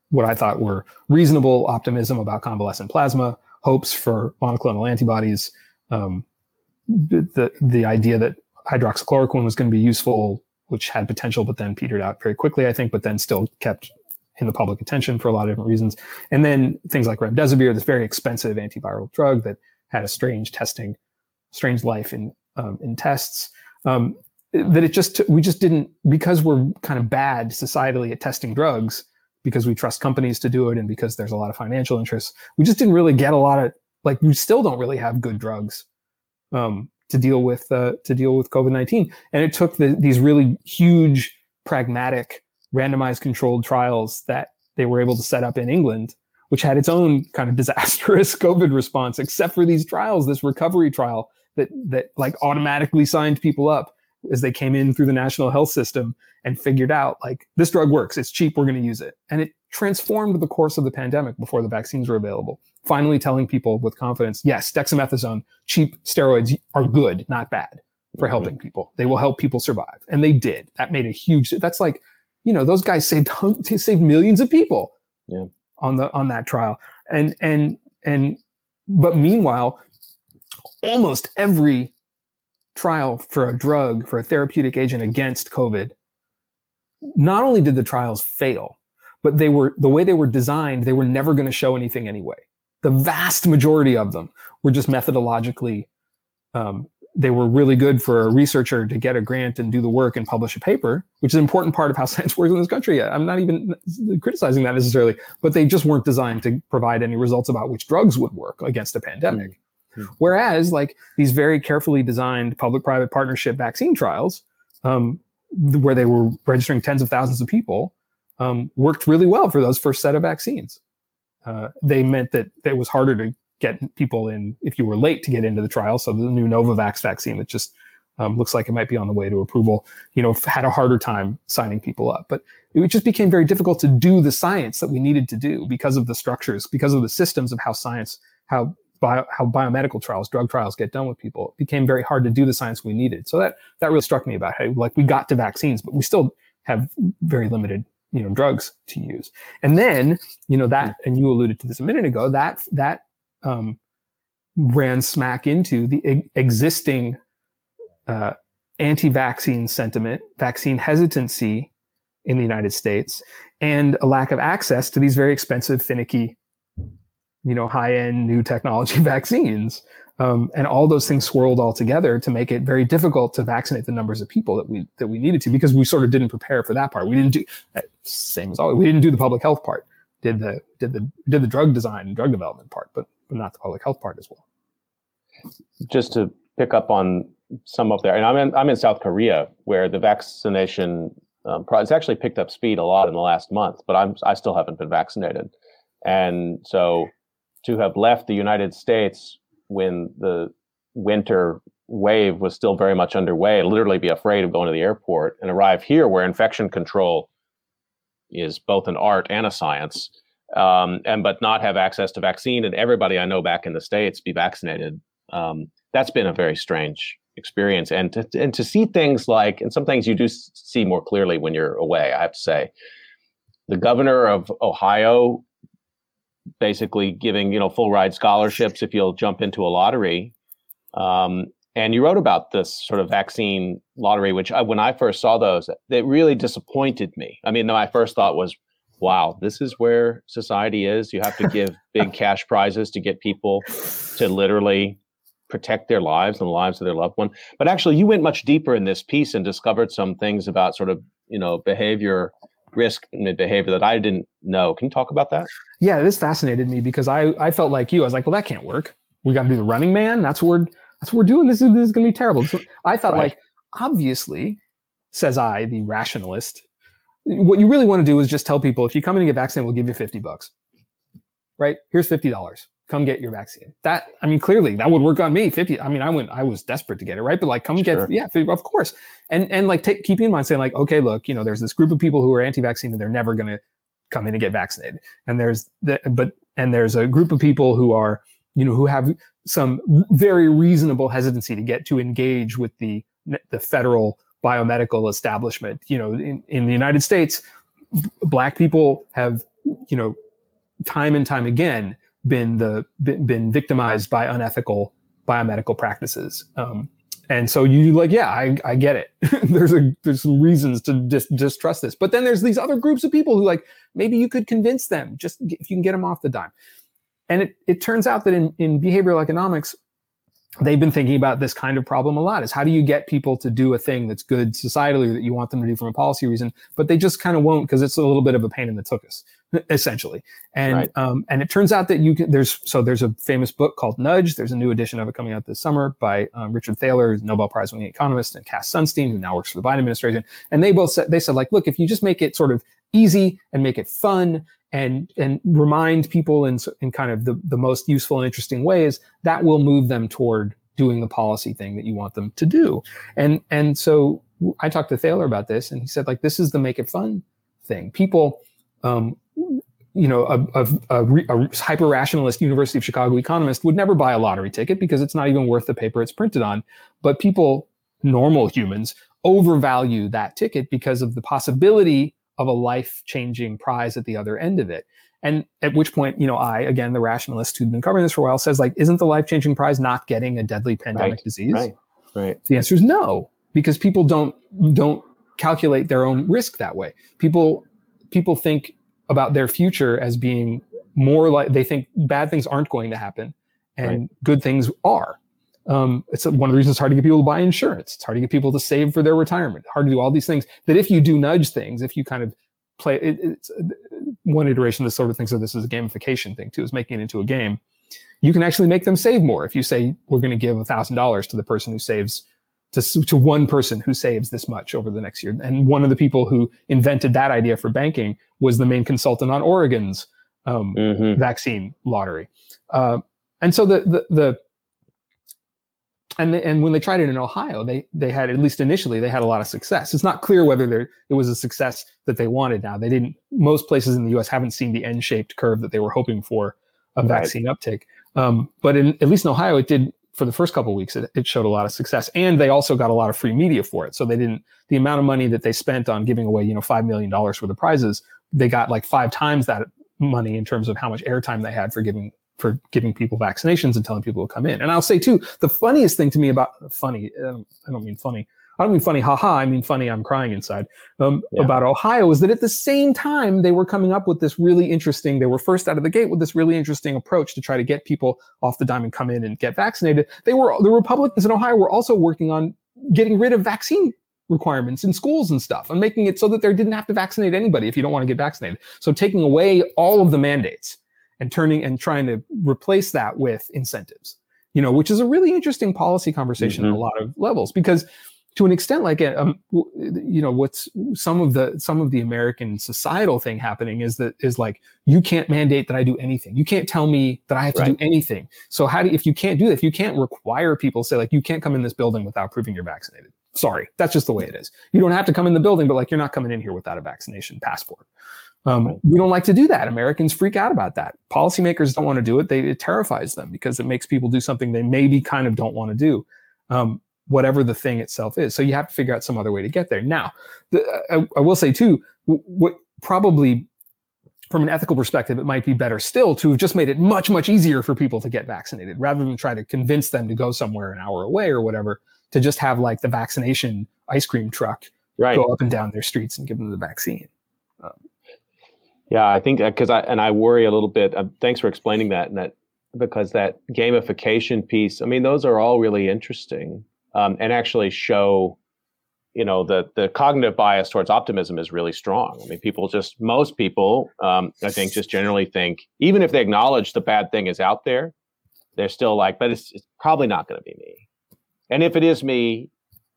what I thought were reasonable optimism about convalescent plasma, hopes for monoclonal antibodies, um, the the idea that hydroxychloroquine was going to be useful, which had potential, but then petered out very quickly, I think, but then still kept in the public attention for a lot of different reasons. And then things like remdesivir, this very expensive antiviral drug that had a strange testing, strange life in um, in tests. Um, that it just we just didn't because we're kind of bad societally at testing drugs because we trust companies to do it and because there's a lot of financial interests. We just didn't really get a lot of like we still don't really have good drugs um, to deal with uh, to deal with COVID nineteen. And it took the, these really huge, pragmatic, randomized controlled trials that they were able to set up in England, which had its own kind of disastrous COVID response. Except for these trials, this recovery trial that that like automatically signed people up as they came in through the national health system and figured out like this drug works, it's cheap, we're going to use it, and it transformed the course of the pandemic before the vaccines were available finally telling people with confidence, yes, dexamethasone, cheap steroids are good, not bad for mm-hmm. helping people. They will help people survive. And they did. That made a huge, that's like, you know, those guys saved, saved millions of people yeah. on the, on that trial. And, and, and, but meanwhile, almost every trial for a drug, for a therapeutic agent against COVID, not only did the trials fail, but they were the way they were designed, they were never going to show anything anyway the vast majority of them were just methodologically um, they were really good for a researcher to get a grant and do the work and publish a paper, which is an important part of how science works in this country. I'm not even criticizing that necessarily, but they just weren't designed to provide any results about which drugs would work against a pandemic. Mm-hmm. Whereas, like these very carefully designed public-private partnership vaccine trials, um, where they were registering tens of thousands of people, um, worked really well for those first set of vaccines uh, they meant that it was harder to get people in if you were late to get into the trial. So the new Novavax vaccine that just um, looks like it might be on the way to approval, you know, had a harder time signing people up. But it just became very difficult to do the science that we needed to do because of the structures, because of the systems of how science, how bio, how biomedical trials, drug trials get done with people. It became very hard to do the science we needed. So that that really struck me about hey, like we got to vaccines, but we still have very limited you know drugs to use and then you know that and you alluded to this a minute ago that that um, ran smack into the e- existing uh, anti-vaccine sentiment vaccine hesitancy in the united states and a lack of access to these very expensive finicky you know high-end new technology vaccines um, and all those things swirled all together to make it very difficult to vaccinate the numbers of people that we that we needed to because we sort of didn't prepare for that part. We didn't do uh, same as always. We didn't do the public health part. Did the did the did the drug design and drug development part, but but not the public health part as well. Just to pick up on some of there, and I'm in I'm in South Korea where the vaccination um, it's actually picked up speed a lot in the last month, but I'm I still haven't been vaccinated, and so to have left the United States when the winter wave was still very much underway, literally be afraid of going to the airport and arrive here where infection control is both an art and a science. Um, and but not have access to vaccine and everybody I know back in the states be vaccinated. Um, that's been a very strange experience, and to and to see things like and some things you do see more clearly when you're away. I have to say, the governor of Ohio basically giving you know full ride scholarships if you'll jump into a lottery. Um, and you wrote about this sort of vaccine lottery, which I, when I first saw those, it really disappointed me. I mean, my first thought was, wow, this is where society is. You have to give big cash prizes to get people to literally protect their lives and the lives of their loved one. But actually, you went much deeper in this piece and discovered some things about sort of, you know, behavior risk behavior that I didn't know. Can you talk about that? Yeah, this fascinated me because I I felt like you. I was like, well, that can't work. We got to do the Running Man. That's what we're that's what we're doing. This is this is going to be terrible. So I thought right. like obviously, says I, the rationalist. What you really want to do is just tell people if you come in and get vaccinated, we'll give you fifty bucks. Right? Here's fifty dollars come get your vaccine. That I mean, clearly that would work on me. Fifty. I mean, I went. I was desperate to get it right, but like, come sure. get. Yeah, 50, of course. And and like, take, keeping in mind saying like, okay, look, you know, there's this group of people who are anti-vaccine and they're never going to come in and get vaccinated. And there's the but and there's a group of people who are you know who have some very reasonable hesitancy to get to engage with the the federal biomedical establishment. You know, in, in the United States, black people have you know, time and time again been the been, been victimized by unethical biomedical practices. Um, and so you like, yeah, I, I get it. there's a there's some reasons to dis- distrust this, but then there's these other groups of people who like maybe you could convince them just if you can get them off the dime. And it it turns out that in in behavioral economics, they've been thinking about this kind of problem a lot is how do you get people to do a thing that's good societally that you want them to do from a policy reason but they just kind of won't because it's a little bit of a pain in the tuchus essentially. And right. um, and it turns out that you can there's so there's a famous book called nudge. There's a new edition of it coming out this summer by um, richard thaler nobel prize winning economist and cass sunstein who now works for the biden administration. And they both said they said like look if you just make it sort of easy and make it fun and and remind people in in kind of the, the most useful and interesting ways that will move them toward doing the policy thing that you want them to do. And and so i talked to thaler about this and he said like this is the make it fun thing. People um, you know a, a, a, a hyper rationalist university of chicago economist would never buy a lottery ticket because it's not even worth the paper it's printed on but people normal humans overvalue that ticket because of the possibility of a life changing prize at the other end of it. And at which point, you know, I, again, the rationalist who'd been covering this for a while, says, like, isn't the life changing prize not getting a deadly pandemic right, disease? Right. Right. The answer is no, because people don't don't calculate their own risk that way. People people think about their future as being more like they think bad things aren't going to happen and right. good things are. Um, it's one of the reasons it's hard to get people to buy insurance. It's hard to get people to save for their retirement. Hard to do all these things. That if you do nudge things, if you kind of play, it, it's one iteration of this sort of thinks of this is a gamification thing too, is making it into a game. You can actually make them save more if you say we're going to give a thousand dollars to the person who saves to, to one person who saves this much over the next year. And one of the people who invented that idea for banking was the main consultant on Oregon's um, mm-hmm. vaccine lottery. Uh, and so the, the the and and when they tried it in Ohio, they they had at least initially they had a lot of success. It's not clear whether it was a success that they wanted. Now they didn't. Most places in the U.S. haven't seen the N-shaped curve that they were hoping for a vaccine right. uptake. Um, but in at least in Ohio, it did for the first couple weeks. It, it showed a lot of success, and they also got a lot of free media for it. So they didn't the amount of money that they spent on giving away, you know, five million dollars worth of prizes. They got like five times that money in terms of how much airtime they had for giving for giving people vaccinations and telling people to come in. And I'll say too, the funniest thing to me about funny, um, I don't mean funny. I don't mean funny, haha. I mean funny. I'm crying inside. Um, yeah. About Ohio is that at the same time they were coming up with this really interesting. They were first out of the gate with this really interesting approach to try to get people off the dime and come in and get vaccinated. They were the Republicans in Ohio were also working on getting rid of vaccine requirements in schools and stuff and making it so that they didn't have to vaccinate anybody if you don't want to get vaccinated. So taking away all of the mandates and turning and trying to replace that with incentives you know which is a really interesting policy conversation mm-hmm. at a lot of levels because to an extent like um, you know what's some of the some of the american societal thing happening is that is like you can't mandate that i do anything you can't tell me that i have to right. do anything so how do if you can't do that if you can't require people say like you can't come in this building without proving you're vaccinated sorry that's just the way it is you don't have to come in the building but like you're not coming in here without a vaccination passport um, we don't like to do that. Americans freak out about that. Policymakers don't want to do it. They, it terrifies them because it makes people do something they maybe kind of don't want to do, um, whatever the thing itself is. So you have to figure out some other way to get there. Now, the, I, I, will say too, what probably from an ethical perspective, it might be better still to have just made it much, much easier for people to get vaccinated rather than try to convince them to go somewhere an hour away or whatever, to just have like the vaccination ice cream truck right. go up and down their streets and give them the vaccine. Um, yeah, I think because I and I worry a little bit. Uh, thanks for explaining that, and that because that gamification piece. I mean, those are all really interesting, um, and actually show, you know, the the cognitive bias towards optimism is really strong. I mean, people just most people, um, I think, just generally think even if they acknowledge the bad thing is out there, they're still like, but it's, it's probably not going to be me. And if it is me,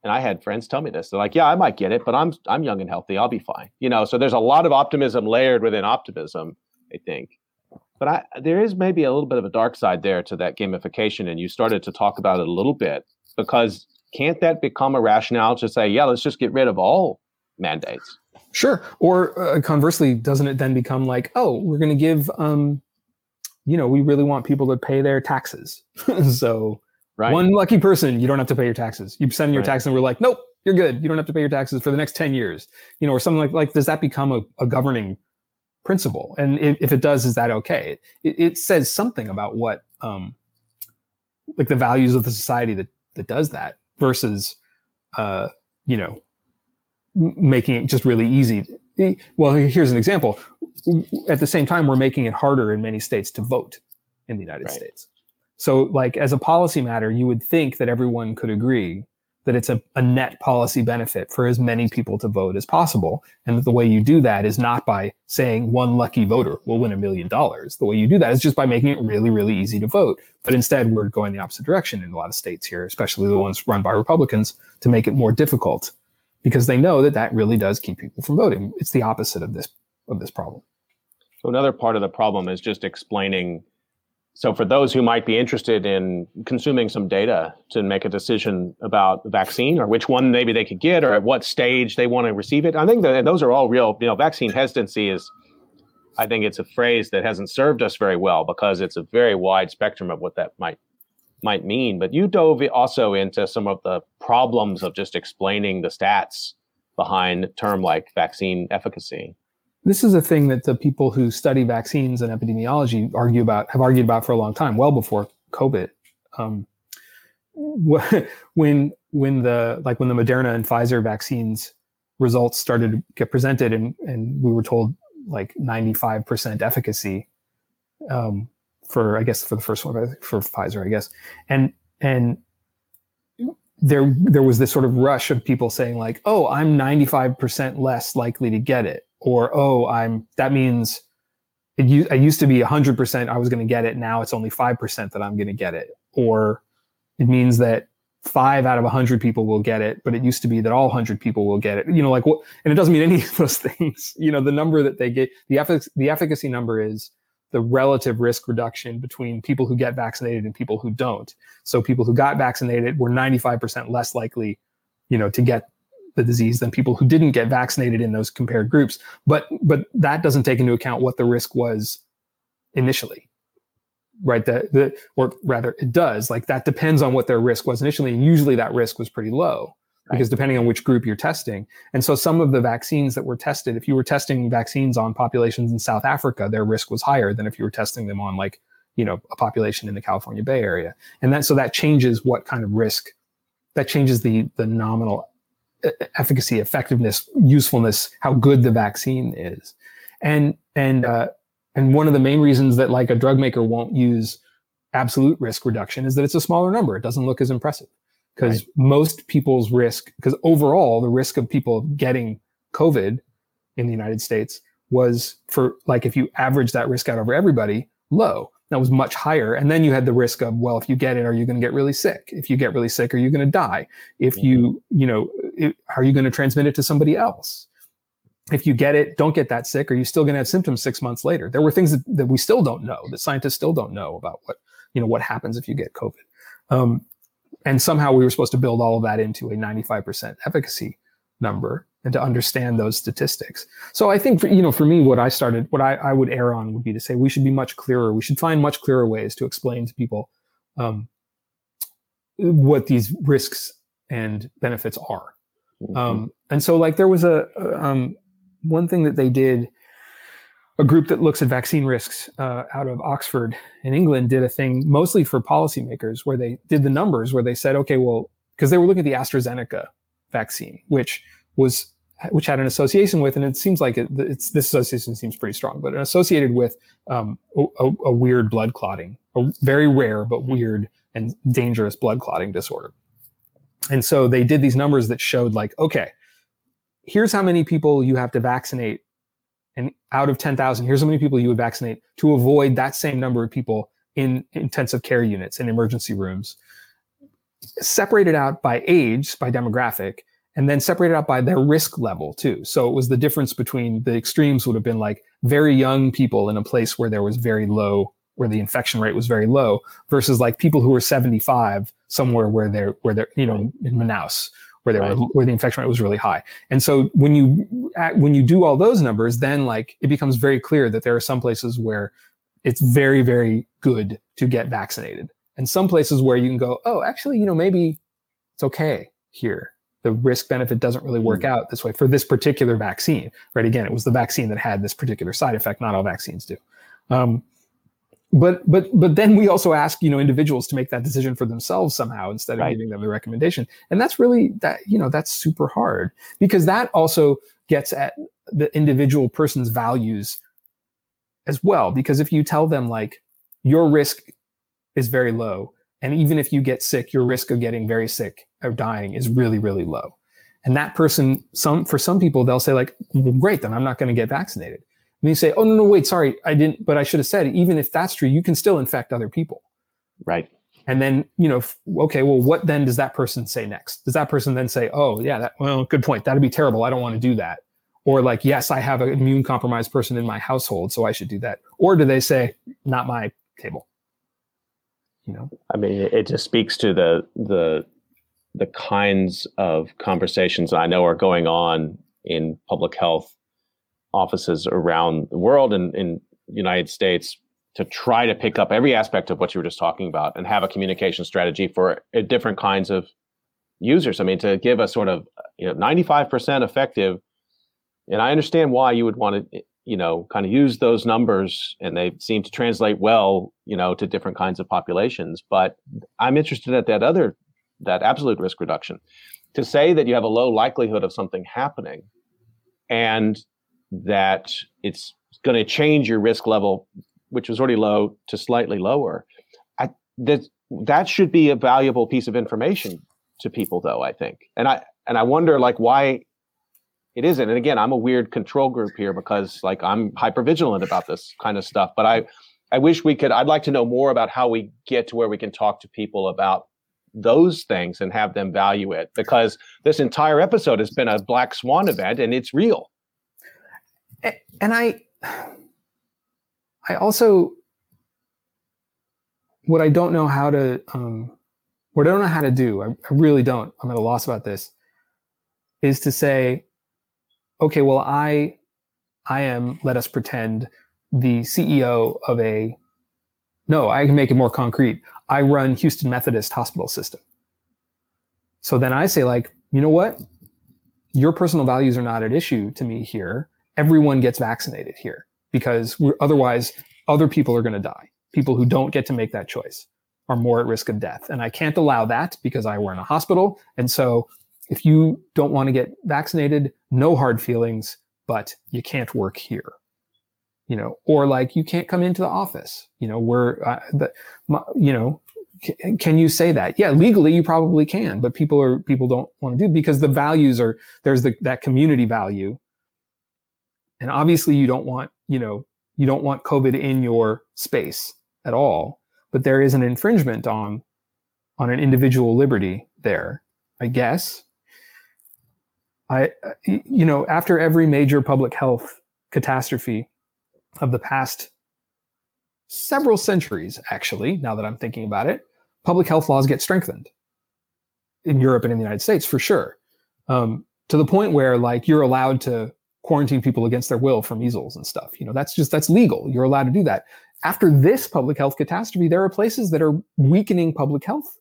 and I had friends tell me this. They're like, "Yeah, I might get it, but I'm I'm young and healthy. I'll be fine." You know, so there's a lot of optimism layered within optimism, I think. But I there is maybe a little bit of a dark side there to that gamification, and you started to talk about it a little bit because can't that become a rationale to say, "Yeah, let's just get rid of all mandates"? Sure. Or uh, conversely, doesn't it then become like, "Oh, we're going to give um, you know, we really want people to pay their taxes. so Right. One lucky person, you don't have to pay your taxes. You send your right. tax and we're like, nope, you're good. You don't have to pay your taxes for the next 10 years. You know, or something like like does that become a, a governing principle. And if, if, it does, is that okay? It, it says something about what, um, like the values of the society that that does that versus, uh, you know, making it just really easy. Well, here's an example. At the same time, we're making it harder in many states to vote in the United right. States. So, like as a policy matter, you would think that everyone could agree that it's a, a net policy benefit for as many people to vote as possible. And that the way you do that is not by saying one lucky voter will win a million dollars. The way you do that is just by making it really, really easy to vote. But instead, we're going the opposite direction in a lot of states here, especially the ones run by Republicans, to make it more difficult because they know that that really does keep people from voting. It's the opposite of this of this problem. So another part of the problem is just explaining so for those who might be interested in consuming some data to make a decision about the vaccine or which one maybe they could get or at what stage they want to receive it, I think that those are all real. You know, vaccine hesitancy is, I think it's a phrase that hasn't served us very well because it's a very wide spectrum of what that might might mean. But you dove also into some of the problems of just explaining the stats behind term like vaccine efficacy this is a thing that the people who study vaccines and epidemiology argue about have argued about for a long time, well before COVID. Um, when when the like when the Moderna and Pfizer vaccines results started to get presented, and and we were told like 95% efficacy um, for I guess for the first one for Pfizer, I guess, and and there there was this sort of rush of people saying like, oh, I'm 95% less likely to get it or oh i'm that means it, it used to be 100% i was going to get it. Now it's only 5% that i'm going to get it. Or it means that five out of 100 people will get it but it used to be that all 100 people will get it. You know like what and it doesn't mean any of those things. You know the number that they get the, effic- the efficacy number is the relative risk reduction between people who get vaccinated and people who don't. So people who got vaccinated were 95% less likely you know to get the disease than people who didn't get vaccinated in those compared groups. But but that doesn't take into account what the risk was initially. Right. That the or rather it does. Like that depends on what their risk was initially. And usually that risk was pretty low. Right. Because depending on which group you're testing. And so some of the vaccines that were tested, if you were testing vaccines on populations in South Africa, their risk was higher than if you were testing them on like, you know, a population in the California Bay Area. And that so that changes what kind of risk that changes the the nominal efficacy, effectiveness, usefulness, how good the vaccine is. And and uh, and one of the main reasons that like a drug maker won't use absolute risk reduction is that it's a smaller number. It doesn't look as impressive because right. most people's risk, because overall the risk of people getting COVID in the United States was for like if you average that risk out over everybody, low that was much higher. And then you had the risk of, well, if you get it, are you going to get really sick? If you get really sick, are you going to die? If you, mm-hmm. you know, it, are you going to transmit it to somebody else? If you get it, don't get that sick, are you still going to have symptoms six months later? There were things that, that we still don't know, that scientists still don't know about what, you know, what happens if you get COVID. Um, and somehow we were supposed to build all of that into a 95% efficacy number and to understand those statistics. So I think, for, you know, for me, what I started, what I, I would err on would be to say we should be much clearer. We should find much clearer ways to explain to people um, what these risks and benefits are. Mm-hmm. Um, and so, like, there was a um, one thing that they did. A group that looks at vaccine risks uh, out of Oxford in England did a thing mostly for policymakers where they did the numbers where they said, okay, well, because they were looking at the AstraZeneca vaccine, which was which had an association with, and it seems like it, it's this association seems pretty strong, but associated with um, a, a, weird blood clotting, a very rare but weird and dangerous blood clotting disorder. And so they did these numbers that showed like, okay, here's how many people you have to vaccinate, and out of ten thousand, here's how many people you would vaccinate to avoid that same number of people in intensive care units and emergency rooms, separated out by age, by demographic and then separated out by their risk level too. So it was the difference between the extremes would have been like very young people in a place where there was very low, where the infection rate was very low, versus like people who were 75 somewhere where they're where they're you know in Manaus where they right. were where the infection rate was really high. And so when you when you do all those numbers, then like it becomes very clear that there are some places where it's very very good to get vaccinated, and some places where you can go, oh, actually, you know, maybe it's okay here the risk benefit doesn't really work mm. out this way for this particular vaccine, right? Again, it was the vaccine that had this particular side effect. Not all vaccines do. Um, but but but then we also ask you know individuals to make that decision for themselves somehow instead of right. giving them the recommendation and that's really that you know that's super hard because that also gets at the individual person's values as well because if you tell them like your risk is very low and even if you get sick your risk of getting very sick or dying is really really low. And that person some for some people they'll say like well, great then i'm not going to get vaccinated. And you say oh no no wait sorry i didn't but i should have said even if that's true you can still infect other people. Right. And then you know okay well what then does that person say next? Does that person then say oh yeah that well good point that'd be terrible i don't want to do that. Or like yes i have an immune compromised person in my household so i should do that. Or do they say not my table you know? I mean it just speaks to the the the kinds of conversations i know are going on in public health offices around the world and in united states to try to pick up every aspect of what you were just talking about and have a communication strategy for uh, different kinds of users i mean to give a sort of you know 95% effective and I understand why you would want to, you know, kind of use those numbers, and they seem to translate well, you know, to different kinds of populations. But I'm interested at that other, that absolute risk reduction. To say that you have a low likelihood of something happening, and that it's going to change your risk level, which was already low, to slightly lower. I, that that should be a valuable piece of information to people, though. I think, and I and I wonder, like, why it isn't. And again, I'm a weird control group here because like I'm hyper vigilant about this kind of stuff. But I, I wish we could. I'd like to know more about how we get to where we can talk to people about those things and have them value it because this entire episode has been a black swan event and it's real. And I, I also, what I don't know how to, um, what I don't know how to do, I, I really don't. I'm at a loss about this. Is to say, okay, well, I, I am, let us pretend, the CEO of a, no, I can make it more concrete. I run Houston Methodist Hospital System. So then I say, like, you know what? Your personal values are not at issue to me here. Everyone gets vaccinated here because otherwise other people are going to die. People who don't get to make that choice are more at risk of death. And I can't allow that because I work in a hospital. And so if you don't want to get vaccinated, no hard feelings, but you can't work here. You know, or like you can't come into the office. You know, where uh, the, my, you know, c- can you say that? Yeah, legally you probably can, but people are people don't want to do because the values are there's the that community value, and obviously you don't want you know you don't want COVID in your space at all. But there is an infringement on on an individual liberty there, I guess. I, uh, you know, after every major public health catastrophe of the past several centuries, actually, now that I'm thinking about it, public health laws get strengthened in Europe and in the United States for sure. Um, to the point where like you're allowed to quarantine people against their will for measles and stuff. You know, that's just that's legal. You're allowed to do that. After this public health catastrophe, there are places that are weakening public health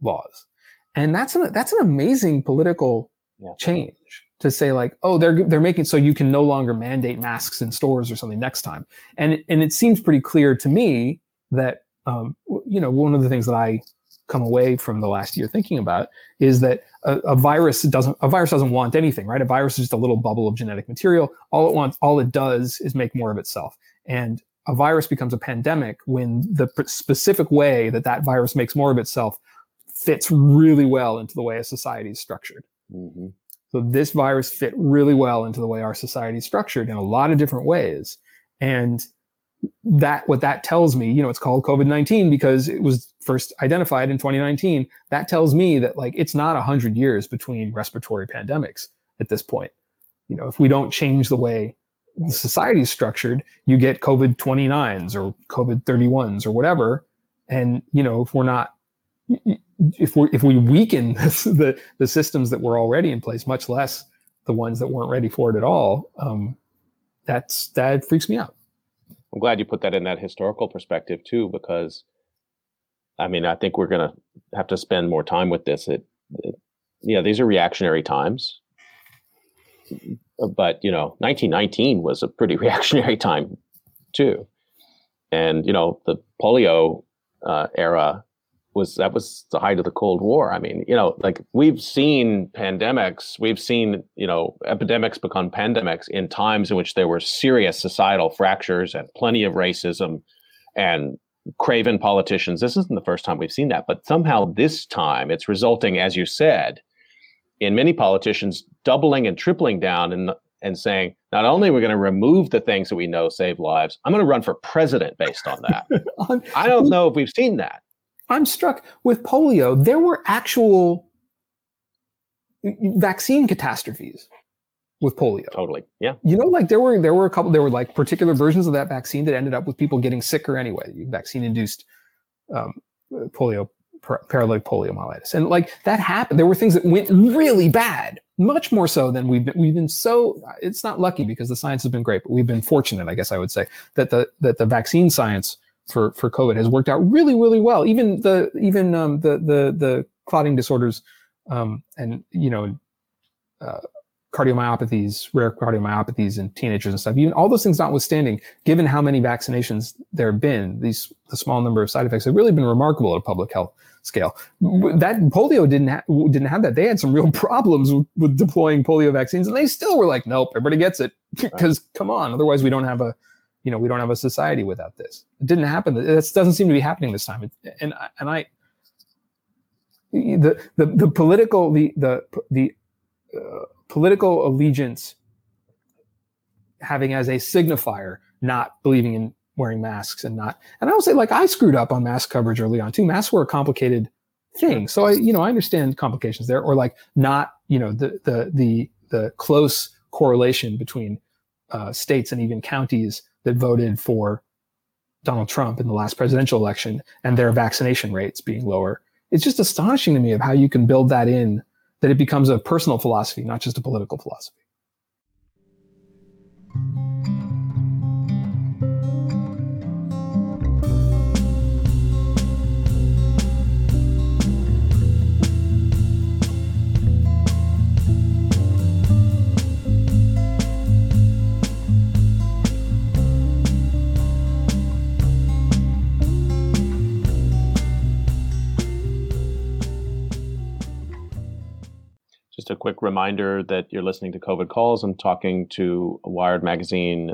laws. And that's an that's an amazing political yeah. change to say like, oh, they're they're making so you can no longer mandate masks in stores or something next time. And and it seems pretty clear to me that um, you know one of the things that I come away from the last year thinking about is that a, a, virus doesn't a virus doesn't want anything, right? A virus is just a little bubble of genetic material. All it wants, all it does is make more of itself. And a virus becomes a pandemic when the specific way that that virus makes more of itself fits really well into the way a society is structured. Mm-hmm. So this virus fit really well into the way our society is structured in a lot of different ways. And that what that tells me, you know, it's called COVID-19 because it was first identified in 2019. That tells me that like it's not a hundred years between respiratory pandemics at this point. You know, if we don't change the way the society is structured, you get COVID 29s or COVID 31s or whatever. And, you know, if we're not if we if we weaken the the systems that were already in place, much less the ones that weren't ready for it at all, um, that's that freaks me out. I'm glad you put that in that historical perspective too, because I mean, I think we're going to have to spend more time with this. It, it, yeah, these are reactionary times. But you know, 1919 was a pretty reactionary time too, and you know, the polio uh, era was that was the height of the Cold War. I mean, you know, like we've seen pandemics, we've seen you know epidemics become pandemics in times in which there were serious societal fractures and plenty of racism and craven politicians. This isn't the first time we've seen that, but somehow this time it's resulting, as you said, in many politicians doubling and tripling down and and saying not only are we going to remove the things that we know save lives, I'm going to run for president based on that. I don't know if we've seen that. I'm struck with polio. There were actual vaccine catastrophes with polio. Totally. Yeah. You know, like there were there were a couple there were like particular versions of that vaccine that ended up with people getting sicker anyway. Vaccine induced um, polio paralytic poliomyelitis. And like that happened. There were things that went really bad, much more so than we've been we've been so it's not lucky because the science has been great, but we've been fortunate, I guess I would say, that the that the vaccine science for for COVID has worked out really, really well. Even the even um, the the the clotting disorders um, and you know uh, cardiomyopathies, rare cardiomyopathies in teenagers and stuff. Even all those things notwithstanding, given how many vaccinations there have been, these the small number of side effects have really been remarkable at a public health scale. That polio didn't ha- didn't have that. They had some real problems with, with, deploying polio vaccines, and they still were like, nope, everybody gets it because come on, otherwise we don't have a you know we don't have a society without this. It didn't happen. That doesn't seem to be happening this time. And and I the the the political the the the uh, political allegiance having as a signifier not believing in wearing masks and not and i will say like i screwed up on mask coverage early on too masks were a complicated thing so i you know i understand complications there or like not you know the the the the close correlation between uh, states and even counties that voted for donald trump in the last presidential election and their vaccination rates being lower it's just astonishing to me of how you can build that in that it becomes a personal philosophy, not just a political philosophy. Just a quick reminder that you're listening to COVID Calls. I'm talking to Wired Magazine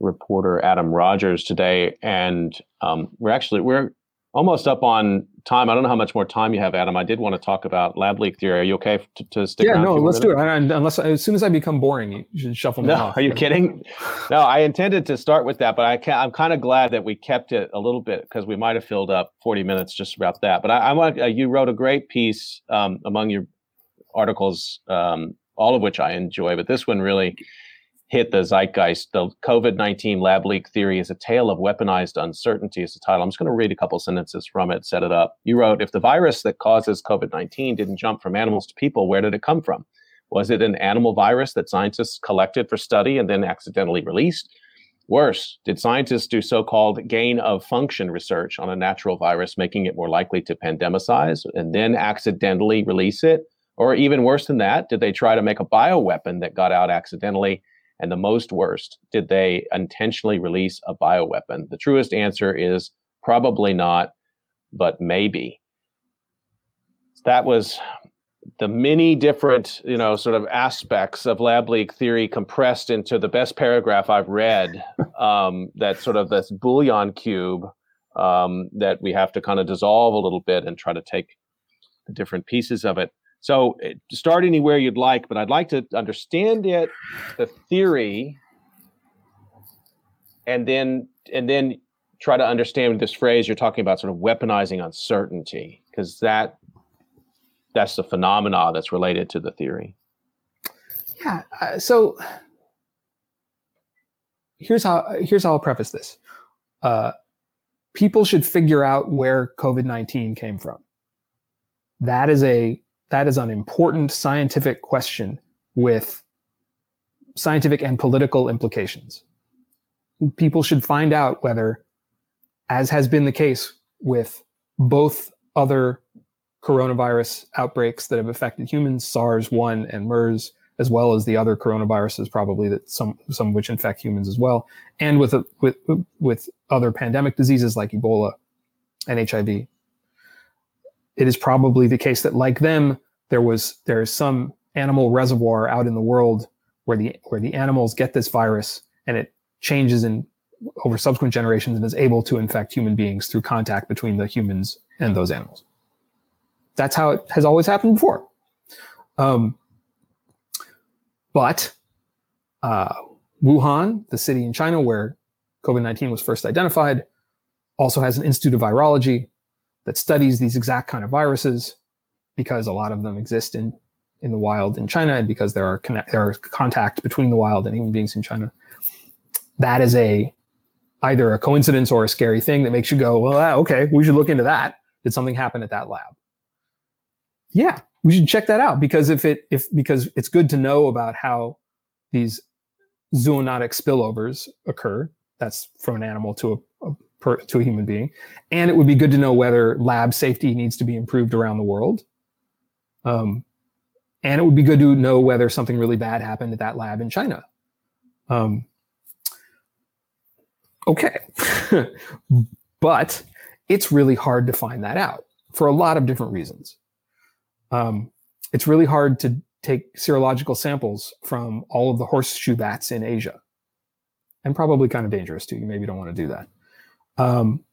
reporter Adam Rogers today, and um, we're actually we're almost up on time. I don't know how much more time you have, Adam. I did want to talk about lab leak theory. Are you okay to, to stick yeah, around? Yeah, no, let's do it. unless as soon as I become boring, you should shuffle me no, off. Are you kidding? No, I intended to start with that, but I can, I'm kind of glad that we kept it a little bit because we might have filled up 40 minutes just about that. But I, I want uh, you wrote a great piece um, among your articles, um, all of which I enjoy, but this one really hit the zeitgeist. The COVID 19 lab leak theory is a tale of weaponized uncertainty, is the title. I'm just going to read a couple sentences from it, set it up. You wrote If the virus that causes COVID 19 didn't jump from animals to people, where did it come from? Was it an animal virus that scientists collected for study and then accidentally released? Worse, did scientists do so called gain of function research on a natural virus, making it more likely to pandemicize and then accidentally release it? Or even worse than that, did they try to make a bioweapon that got out accidentally? And the most worst, did they intentionally release a bioweapon? The truest answer is probably not, but maybe. That was the many different, you know, sort of aspects of lab leak theory compressed into the best paragraph I've read. Um, that sort of this bouillon cube um, that we have to kind of dissolve a little bit and try to take the different pieces of it. So eh, start anywhere you'd like, but I'd like to understand it, the theory, and then and then try to understand this phrase you're talking about, sort of weaponizing uncertainty, because that that's the phenomena that's related to the theory. Yeah. Uh, so here's how here's how I'll preface this. Uh, people should figure out where COVID nineteen came from. That is a that is an important scientific question with scientific and political implications. People should find out whether, as has been the case with both other coronavirus outbreaks that have affected humans, SARS 1 and MERS, as well as the other coronaviruses, probably that some some of which infect humans as well, and with with with other pandemic diseases like Ebola and HIV. It is probably the case that, like them, there was there is some animal reservoir out in the world where the where the animals get this virus and it changes in over subsequent generations and is able to infect human beings through contact between the humans and those animals. That's how it has always happened before. Um, but uh, Wuhan, the city in China where COVID 19 was first identified, also has an institute of virology that studies these exact kind of viruses because a lot of them exist in, in the wild in China and because there are, connect, there are contact between the wild and human beings in China. That is a either a coincidence or a scary thing that makes you go, well, ah, okay, we should look into that. Did something happen at that lab? Yeah, we should check that out because if it if because it's good to know about how these zoonotic spillovers occur. That's from an animal to a, a per, to a human being, and it would be good to know whether lab safety needs to be improved around the world. Um, and it would be good to know whether something really bad happened at that lab in China. Um, okay, but it's really hard to find that out for a lot of different reasons. Um, it's really hard to take serological samples from all of the horseshoe bats in Asia, and probably kind of dangerous too. You maybe don't want to do that. Um,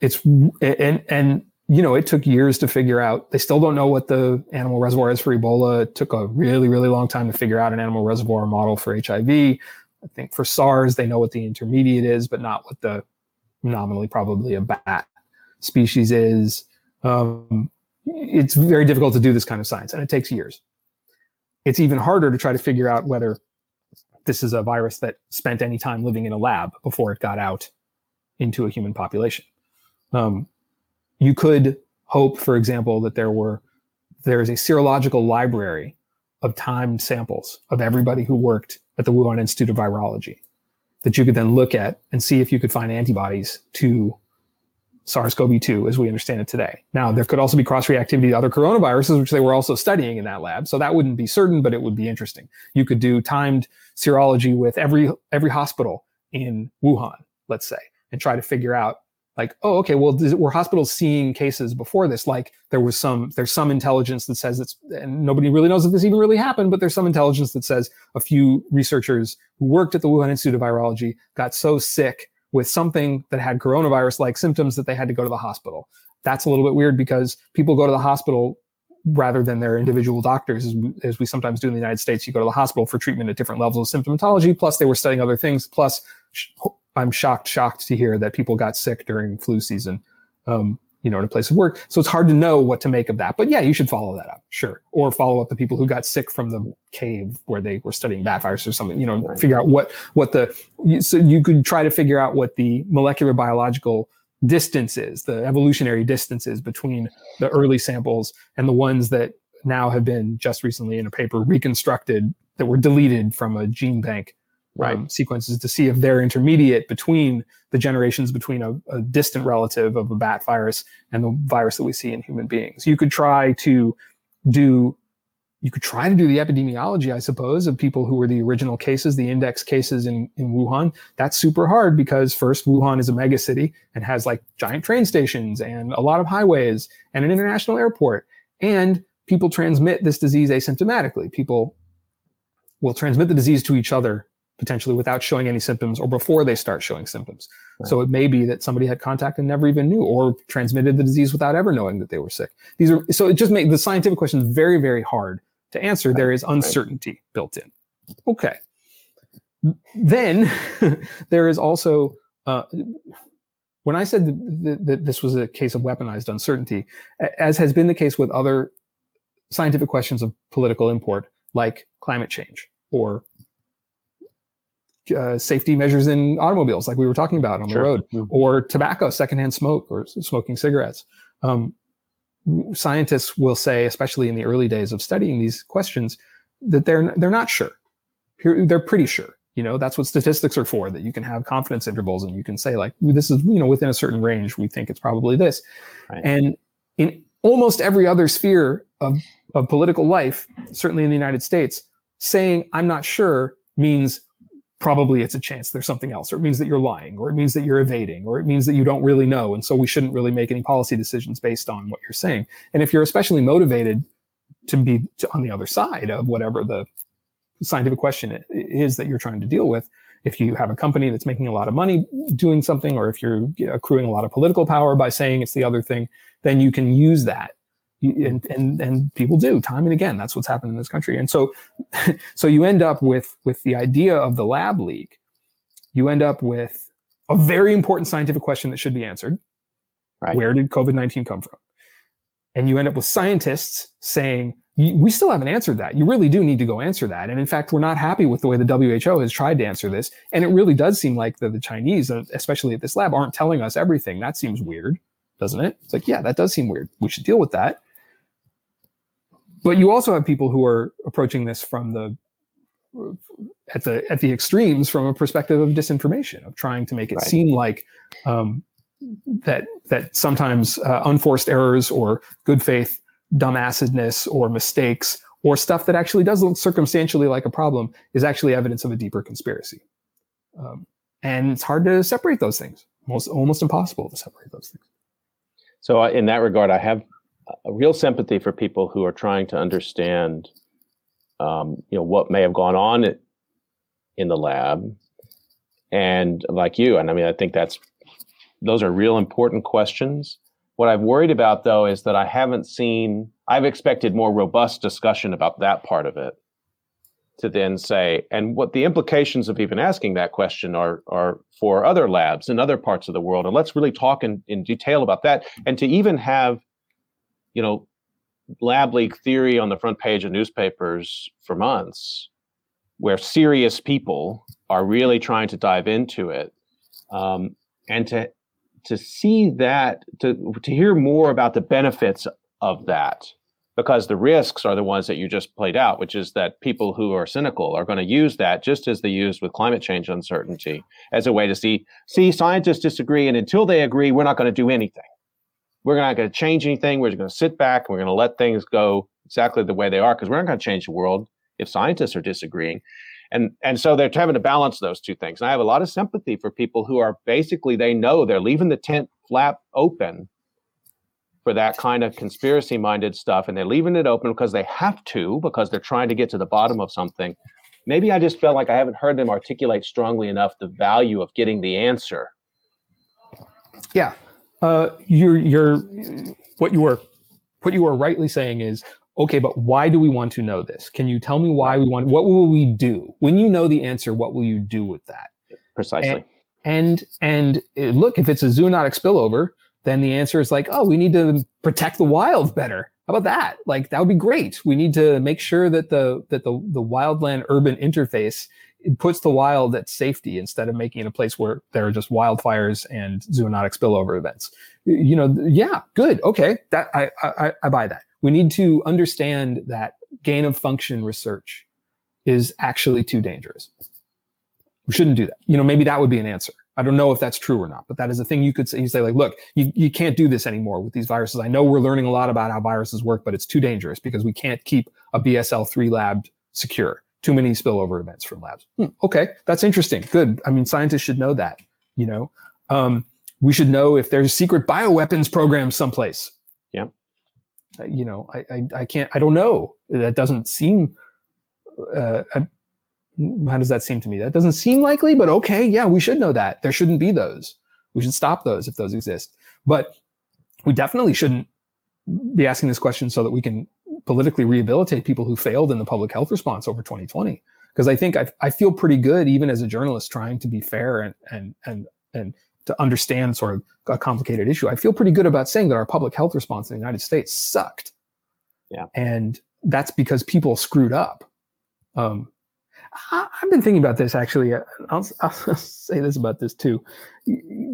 it's and and you know it took years to figure out. They still don't know what the animal reservoir is for Ebola. It took a really really long time to figure out an animal reservoir model for HIV. I think for SARS they know what the intermediate is, but not what the nominally probably a bat species is. Um, it's very difficult to do this kind of science and it takes years. It's even harder to try to figure out whether this is a virus that spent any time living in a lab before it got out into a human population. Um, you could hope, for example, that there were there is a serological library of timed samples of everybody who worked at the Wuhan Institute of Virology that you could then look at and see if you could find antibodies to SARS-CoV-2 as we understand it today. Now, there could also be cross-reactivity to other coronaviruses, which they were also studying in that lab. So that wouldn't be certain, but it would be interesting. You could do timed serology with every every hospital in Wuhan, let's say, and try to figure out like, oh, okay, well, were hospitals seeing cases before this? Like there was some, there's some intelligence that says it's, and nobody really knows if this even really happened, but there's some intelligence that says a few researchers who worked at the Wuhan Institute of Virology got so sick with something that had coronavirus like symptoms that they had to go to the hospital. That's a little bit weird because people go to the hospital rather than their individual doctors, as we, as we, sometimes do in the United States. You go to the hospital for treatment at different levels of symptomatology. Plus, they were studying other things. Plus, I'm shocked, shocked to hear that people got sick during flu season. Um, you know, in a place of work. So it's hard to know what to make of that. But yeah, you should follow that up, sure. Or follow up the people who got sick from the cave where they were studying bat virus or something. You know, right. figure out what what the so you could try to figure out what the molecular biological distances, the evolutionary distances between the early samples and the ones that now have been just recently in a paper reconstructed that were deleted from a gene bank right. um, sequences to see if they're intermediate between the generations between a, a, distant relative of a bat virus and the virus that we see in human beings. You could try to do you could try to do the epidemiology, I suppose, of people who were the original cases, the index cases in, in Wuhan. That's super hard because first, Wuhan is a mega city and has like giant train stations and a lot of highways and an international airport. And people transmit this disease asymptomatically. People will transmit the disease to each other potentially without showing any symptoms or before they start showing symptoms. Right. So it may be that somebody had contact and never even knew or transmitted the disease without ever knowing that they were sick. These are so it just makes the scientific questions very, very hard to answer. Right. There is uncertainty right. built in. Okay. Then there is also uh, when I said that, that this was a case of weaponized uncertainty, as has been the case with other scientific questions of political import, like climate change or uh, safety measures in automobiles, like we were talking about on sure. the road, mm-hmm. or tobacco, secondhand smoke, or smoking cigarettes. Um, scientists will say, especially in the early days of studying these questions, that they're they're not sure. They're pretty sure. You know, that's what statistics are for. That you can have confidence intervals and you can say like, this is you know within a certain range. We think it's probably this. Right. And in almost every other sphere of, of political life, certainly in the United States, saying I'm not sure means probably it's a chance there's something else, or it means that you're lying, or it means that you're evading, or it means that you don't really know. And so we shouldn't really make any policy decisions based on what you're saying. And if you're especially motivated to be on the other side of whatever the scientific question is that you're trying to deal with, if you have a company that's making a lot of money doing something, or if you're accruing a lot of political power by saying it's the other thing, then you can use that. And, and and people do time and again. That's what's happened in this country. And so, so you end up with with the idea of the lab leak. You end up with a very important scientific question that should be answered. Right. Where did COVID nineteen come from? And you end up with scientists saying, we still haven't answered that. You really do need to go answer that. And in fact, we're not happy with the way the WHO has tried to answer this. And it really does seem like the, the Chinese, uh, especially at this lab, aren't telling us everything. That seems weird, doesn't it? It's like, yeah, that does seem weird. We should deal with that. But you also have people who are approaching this from the at the at the extremes from a perspective of disinformation, of trying to make it right. seem like um, that that sometimes uh, unforced errors or good faith dumbassedness or mistakes or stuff that actually does look circumstantially like a problem is actually evidence of a deeper conspiracy. Um, and it's hard to separate those things. Almost, almost impossible to separate those things. So, uh, in that regard, I have a real sympathy for people who are trying to understand, um, you know, what may have gone on in the lab, and like you, and I mean, I think that's those are real important questions. What I've worried about though is that I haven't seen, I've expected more robust discussion about that part of it to then say, and what the implications of even asking that question are, are for other labs in other parts of the world. And let's really talk in, in detail about that. And to even have, you know, lab leak theory on the front page of newspapers for months, where serious people are really trying to dive into it. Um, and to to see that to to hear more about the benefits of that because the risks are the ones that you just played out which is that people who are cynical are going to use that just as they used with climate change uncertainty as a way to see see scientists disagree and until they agree we're not going to do anything we're not going to change anything. We're just going to sit back and we're going to let things go exactly the way they are because we're not going to change the world if scientists are disagreeing. And and so they're having to balance those two things. And i have a lot of sympathy for people who are basically they know they're leaving the tent flap open for that kind of conspiracy minded stuff and they're leaving it open because they have to because they're trying to get to the bottom of something. Maybe i just felt like i haven't heard them articulate strongly enough the value of getting the answer. Yeah uh, you're you're what you were what you were rightly saying is okay, but why do we want to know this? Can you tell me why we want, what will we do? When you know the answer, what will you do with that? Precisely. And, and, and look, if it's a zoonotic spillover, then the answer is like, oh, we need to protect the wild better. How about that? Like that would be great. We need to make sure that the that the the wildland urban interface puts the wild at safety instead of making it a place where there are just wildfires and zoonotic spillover events. You know, yeah, good, okay, that I I, I buy that we need to understand that gain of function research is actually too dangerous. We shouldn't do that. You know, maybe that would be an answer. I don't know if that's true or not, but that is a thing you could say. You say like, look, you, you can't do this anymore with these viruses. I know we're learning a lot about how viruses work, but it's too dangerous because we can't keep a BSL three lab secure. Too many spillover events from labs. Hmm, okay, that's interesting. Good. I mean, scientists should know that. You know, um, we should know if there's secret bioweapons programs someplace. Yeah you know, I, I, I can't, I don't know. That doesn't seem, uh, how does that seem to me? That doesn't seem likely, but okay, yeah, we should know that. There shouldn't be those. We should stop those if those exist. But we definitely shouldn't be asking this question so that we can politically rehabilitate people who failed in the public health response over 2020. Because I think I, I feel pretty good, even as a journalist, trying to be fair and and and and to understand sort of a complicated issue, I feel pretty good about saying that our public health response in the United States sucked. Yeah. And that's because people screwed up. Um, I, have been thinking about this actually. I'll, I'll say this about this too.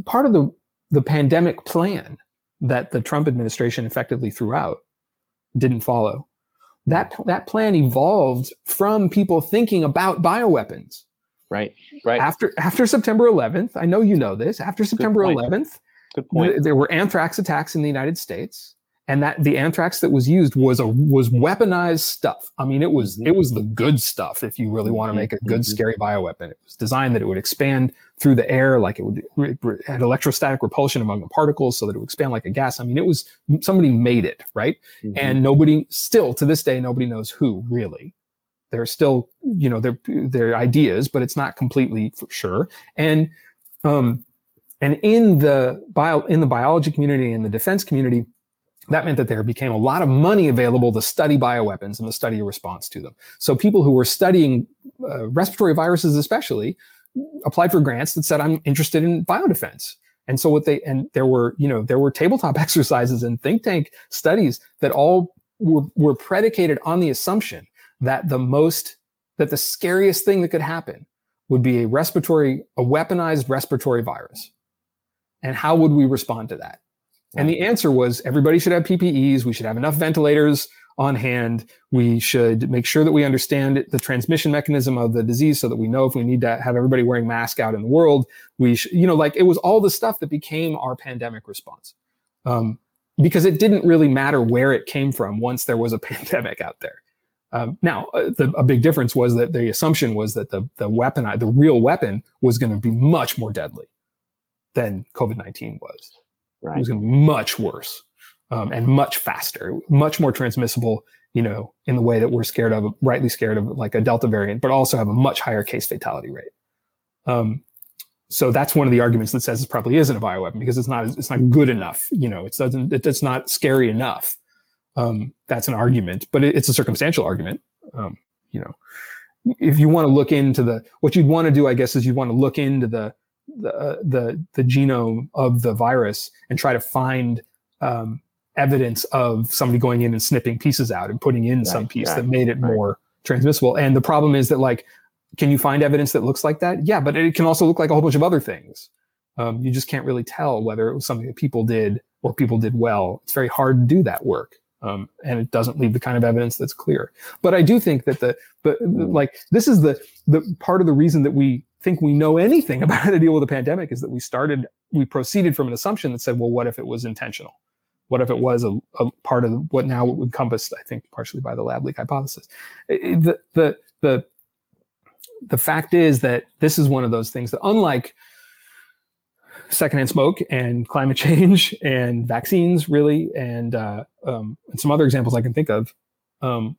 Part of the, the pandemic plan that the Trump administration effectively threw out didn't follow. That, that plan evolved from people thinking about bioweapons Right. Right. After after September 11th, I know you know this. After September 11th, there were anthrax attacks in the United States, and that the anthrax that was used was a was weaponized stuff. I mean, it was it was the good stuff. If you really want to mm-hmm. make a good mm-hmm. scary bioweapon, it was designed that it would expand through the air, like it would it had electrostatic repulsion among the particles, so that it would expand like a gas. I mean, it was somebody made it right, mm-hmm. and nobody still to this day nobody knows who really. There are still you know their there ideas, but it's not completely for sure. And um, and in the bio in the biology community and the defense community that meant that there became a lot of money available to study bioweapons and the study a response to them. So people who were studying uh, respiratory viruses, especially, applied for grants that said, "I'm interested in biodefense." And so what they and there were you know there were tabletop exercises and think tank studies that all were, were predicated on the assumption that the most that the scariest thing that could happen would be a respiratory a weaponized respiratory virus. And how would we respond to that? And the answer was everybody should have PPEs. We should have enough ventilators on hand. We should make sure that we understand the transmission mechanism of the disease so that we know if we need to have everybody wearing masks out in the world. We should, you know, like it was all the stuff that became our pandemic response. Um, because it didn't really matter where it came from once there was a pandemic out there. Um, now, uh, the, a big difference was that the assumption was that the, the weapon, the real weapon, was going to be much more deadly than COVID 19 was. Right. It was much worse um, and much faster, much more transmissible, you know, in the way that we're scared of, rightly scared of like a Delta variant, but also have a much higher case fatality rate. Um, so that's one of the arguments that says this probably isn't a bioweapon because it's not it's not good enough. You know, it doesn't it's not scary enough. Um, that's an argument, but it, it's a circumstantial argument. Um, you know, if you want to look into the what you'd want to do, I guess, is you want to look into the the, uh, the the genome of the virus and try to find um, evidence of somebody going in and snipping pieces out and putting in right, some piece right, that made it right. more transmissible. And the problem is that like, can you find evidence that looks like that? Yeah, but it can also look like a whole bunch of other things. Um, you just can't really tell whether it was something that people did or people did well. It's very hard to do that work. Um, and it doesn't leave the kind of evidence that's clear. But I do think that the, but like this is the the part of the reason that we think we know anything about how to deal with a pandemic is that we started, we proceeded from an assumption that said, well, what if it was intentional? What if it was a, a part of what now encompassed, I think, partially by the lab leak hypothesis? The, the, the, the fact is that this is one of those things that, unlike secondhand smoke and climate change and vaccines, really, and, uh, um, and some other examples I can think of, um,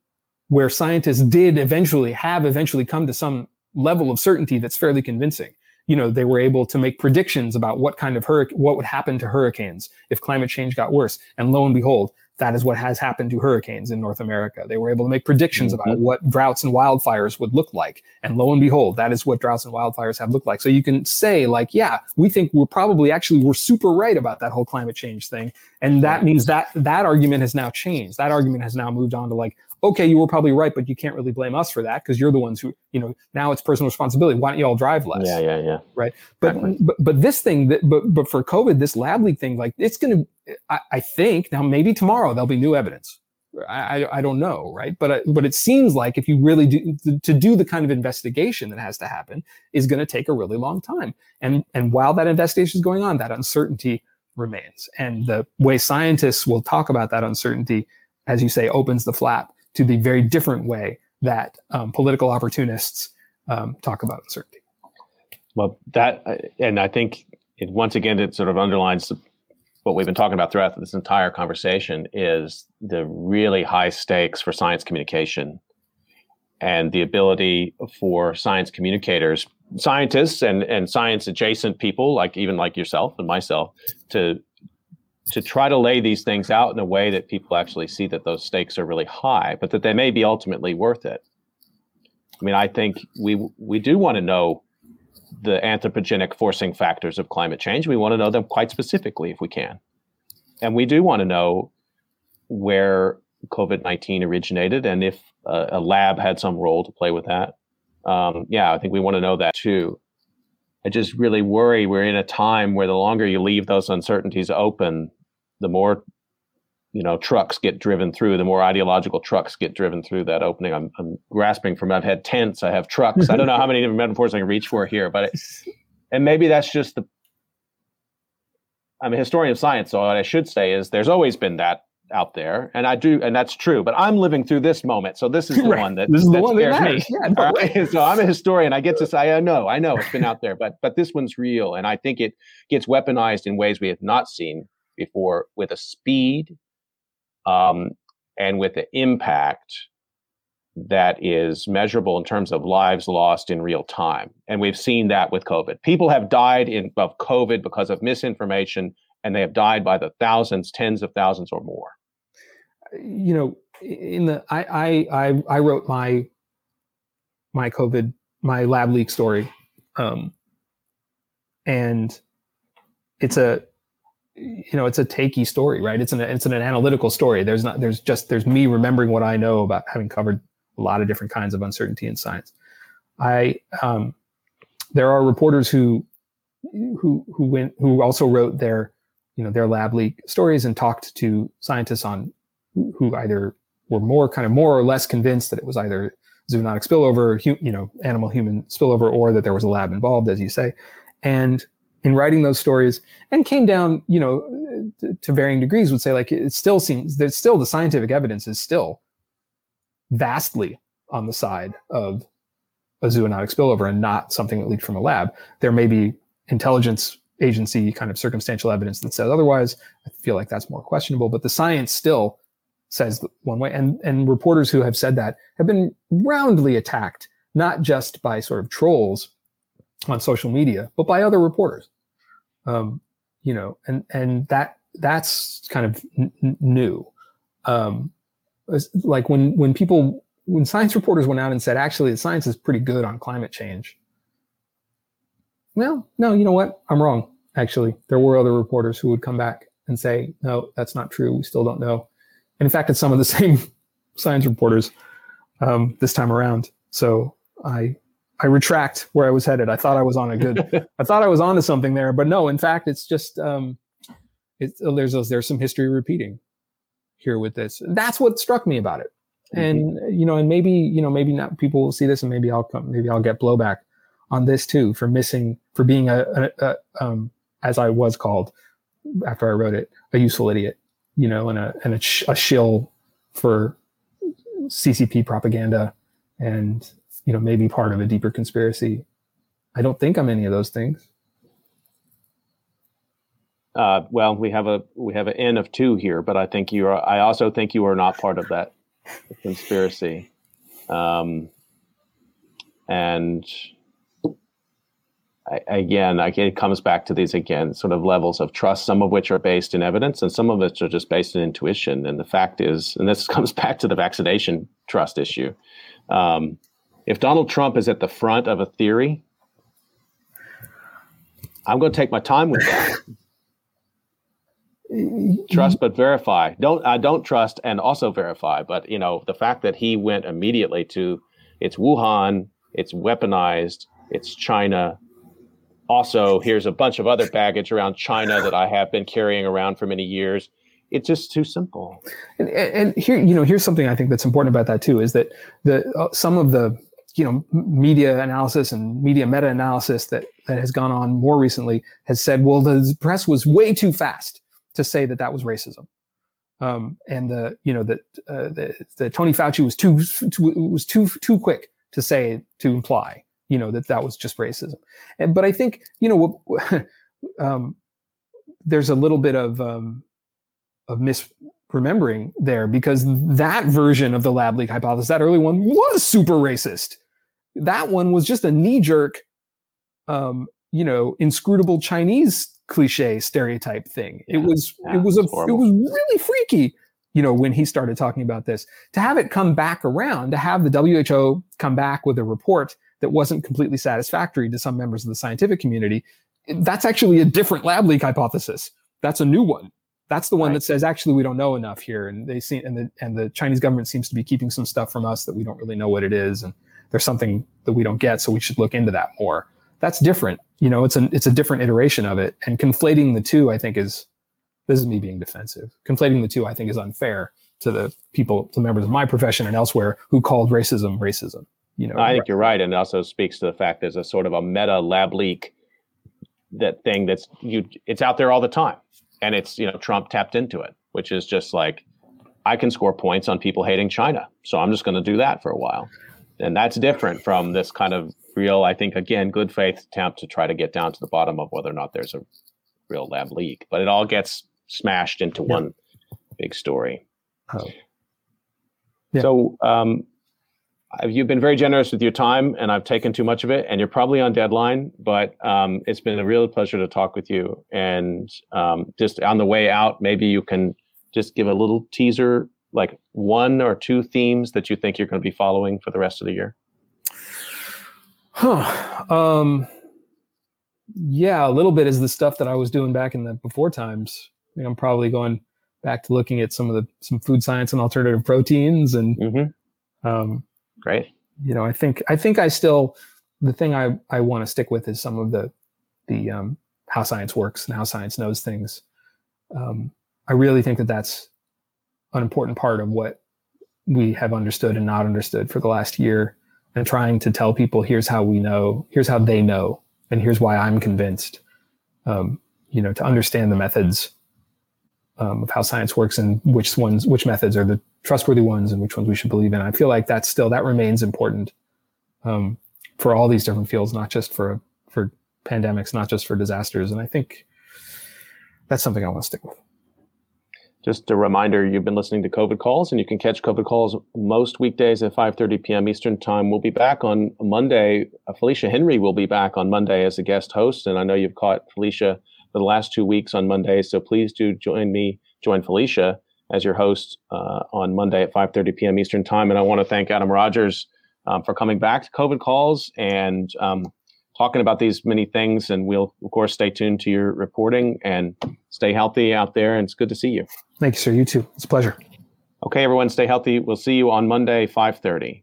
where scientists did eventually have eventually come to some level of certainty that's fairly convincing. You know, they were able to make predictions about what kind of hurricane, what would happen to hurricanes if climate change got worse. And lo and behold, that is what has happened to hurricanes in North America. They were able to make predictions mm-hmm. about what droughts and wildfires would look like. And lo and behold, that is what droughts and wildfires have looked like. So you can say, like, yeah, we think we're probably actually we're super right about that whole climate change thing. And that means that that argument has now changed. That argument has now moved on to like, okay, you were probably right, but you can't really blame us for that because you're the ones who, you know, now it's personal responsibility. Why don't you all drive less? Yeah, yeah, yeah. Right. But exactly. but but this thing that but but for COVID, this lab leak thing, like it's gonna I, I think now maybe tomorrow there'll be new evidence. I, I, I don't know, right? But uh, but it seems like if you really do to do the kind of investigation that has to happen is going to take a really long time. And and while that investigation is going on, that uncertainty remains. And the way scientists will talk about that uncertainty, as you say, opens the flap to the very different way that um, political opportunists um, talk about uncertainty. Well, that, and I think it, once again, it sort of underlines what we've been talking about throughout this entire conversation is the really high stakes for science communication and the ability for science communicators, scientists and, and science adjacent people, like even like yourself and myself, to to try to lay these things out in a way that people actually see that those stakes are really high, but that they may be ultimately worth it. I mean, I think we we do want to know the anthropogenic forcing factors of climate change. We want to know them quite specifically if we can. And we do want to know where COVID 19 originated and if a, a, lab had some role to play with that. Um, yeah, I think we want to know that too. I just really worry we're in a time where the longer you leave those uncertainties open, the more you know trucks get driven through, the more ideological trucks get driven through that opening. I'm, I'm grasping from I've had tents, I have trucks. I don't know how many different metaphors I can reach for here, but it, and maybe that's just the. I'm a historian of science, so what I should say is there's always been that out there, and I do, and that's true. But I'm living through this moment, so this is the Right. one that This is the one that scares me. Yeah, no, right? So I'm a historian. I get to say, I know, I know it's been out there, but but this one's real, and I think it gets weaponized in ways we have not seen before, with a speed, um, and with the impact that is measurable in terms of lives lost in real time. And we've seen that with COVID. People have died in of COVID because of misinformation, and they have died by the thousands, tens of thousands or more. You know, in the I I I, wrote my my COVID my lab leak story, um, and it's a you know it's a takey story, right? It's an it's an, analytical story. There's not there's just there's me remembering what I know about having covered a lot of different kinds of uncertainty in science. I um, there are reporters who who who went who also wrote their you know their lab leak stories and talked to scientists on who either were more kind of more or less convinced that it was either zoonotic spillover, you know, animal human spillover, or that there was a lab involved, as you say. And in writing those stories, and came down, you know, to, varying degrees, would say like it still seems that still the scientific evidence is still vastly on the side of a zoonotic spillover and not something that leaked from a lab. There may be intelligence agency kind of circumstantial evidence that says otherwise. I feel like that's more questionable, but the science still says one way. And and reporters who have said that have been roundly attacked, not just by sort of trolls on social media, but by other reporters. Um, you know, and and that that's kind of n- new. Um, like when when people when science reporters went out and said actually the science is pretty good on climate change. Well, no, you know what? I'm wrong. Actually, there were other reporters who would come back and say, no, that's not true. We still don't know. And in fact, it's some of the same science reporters um, this time around. So I I retract where I was headed. I thought I was on a good. I thought I was onto something there, but no. In fact, it's just um, it's there's there's some history repeating here with this. That's what struck me about it. And you know, and maybe you know, maybe not people will see this, and maybe I'll come, maybe I'll get blowback on this too for missing for being a, a, a um, as I was called after I wrote it, a useful idiot, you know, and a and a, sh- a shill for CCP propaganda, and you know, maybe part of a deeper conspiracy. I don't think I'm any of those things. Uh, well, we have a we have an N of two here, but I think you are. I also think you are not part of that conspiracy. Um, and I, again, it comes back to these again sort of levels of trust, some of which are based in evidence, and some of which are just based in intuition. And the fact is, and this comes back to the vaccination trust issue. Um, if Donald Trump is at the front of a theory, I'm going to take my time with that trust but verify don't i don't trust and also verify but you know the fact that he went immediately to it's wuhan it's weaponized it's china also here's a bunch of other baggage around china that i have been carrying around for many years. It's just too simple. And, and here, you know, here's something I think that's important about that too is that the uh, some of the you know media analysis and media meta analysis that that has gone on more recently has said, well, the press was way too fast to say that that was racism, um, and the you know that uh, the, the Tony Fauci was too, too was too too quick to say to imply you know that that was just racism. And but I think you know um, there's a little bit of um, of misremembering there because that version of the lab leak hypothesis, that early one, was super racist. That one was just a knee jerk, um, you know, inscrutable Chinese cliche stereotype thing. Yeah, it was yeah, it was a it was really freaky, you know, when he started talking about this. To have it come back around, to have the WHO come back with a report that wasn't completely satisfactory to some members of the scientific community, that's actually a different lab leak hypothesis. That's a new one. That's the one Right. that says actually we don't know enough here, and they see and the and the Chinese government seems to be keeping some stuff from us that we don't really know what it is, and there's something that we don't get, so we should look into that more. That's different, you know. It's an it's a different iteration of it, and conflating the two, I think, is this is me being defensive. Conflating the two, I think, is unfair to the people, to members of my profession and elsewhere who called racism racism. You know, I think you're right, and it also speaks to the fact there's a sort of a meta lab leak that thing that's you it's out there all the time, and it's you know Trump tapped into it, which is just like I can score points on people hating China. So I'm just going to do that for a while. And that's different from this kind of real, I think, again, good faith attempt to try to get down to the bottom of whether or not there's a real lab leak. But it all gets smashed into yeah. one big story. Oh. Yeah. So um, you've been very generous with your time, and I've taken too much of it, and you're probably on deadline. But um, it's been a real pleasure to talk with you. And um, just on the way out, maybe you can just give a little teaser, like one or two themes that you think you're going to be following for the rest of the year. Huh. Um, yeah, a little bit is the stuff that I was doing back in the before times. I mean, I'm probably going back to looking at some of the some food science and alternative proteins and mm-hmm. um, great. You know, I think I think I still the thing I I want to stick with is some of the the um, how science works and how science knows things. Um, I really think that that's an important part of what we have understood and not understood for the last year and trying to tell people here's how we know here's how they know and here's why i'm convinced um, you know to understand the methods um, of how science works and which ones which methods are the trustworthy ones and which ones we should believe in i feel like that's still that remains important um, for all these different fields not just for for pandemics not just for disasters and i think that's something i want to stick with just a reminder, you've been listening to COVID Calls, and you can catch COVID Calls most weekdays at 5.30 p.m. Eastern Time. We'll be back on Monday. Felicia Henry will be back on Monday as a guest host, and I know you've caught Felicia the last two weeks on Mondays, so please do join me, join Felicia as your host uh, on Monday at 5.30 p.m. Eastern Time. And I want to thank Adam Rogers um, for coming back to COVID Calls and um, talking about these many things. And we'll, of course, stay tuned to your reporting and stay healthy out there. And it's good to see you. Thank you, sir. You too. It's a pleasure. Okay, everyone, stay healthy. We'll see you on Monday, 5:30.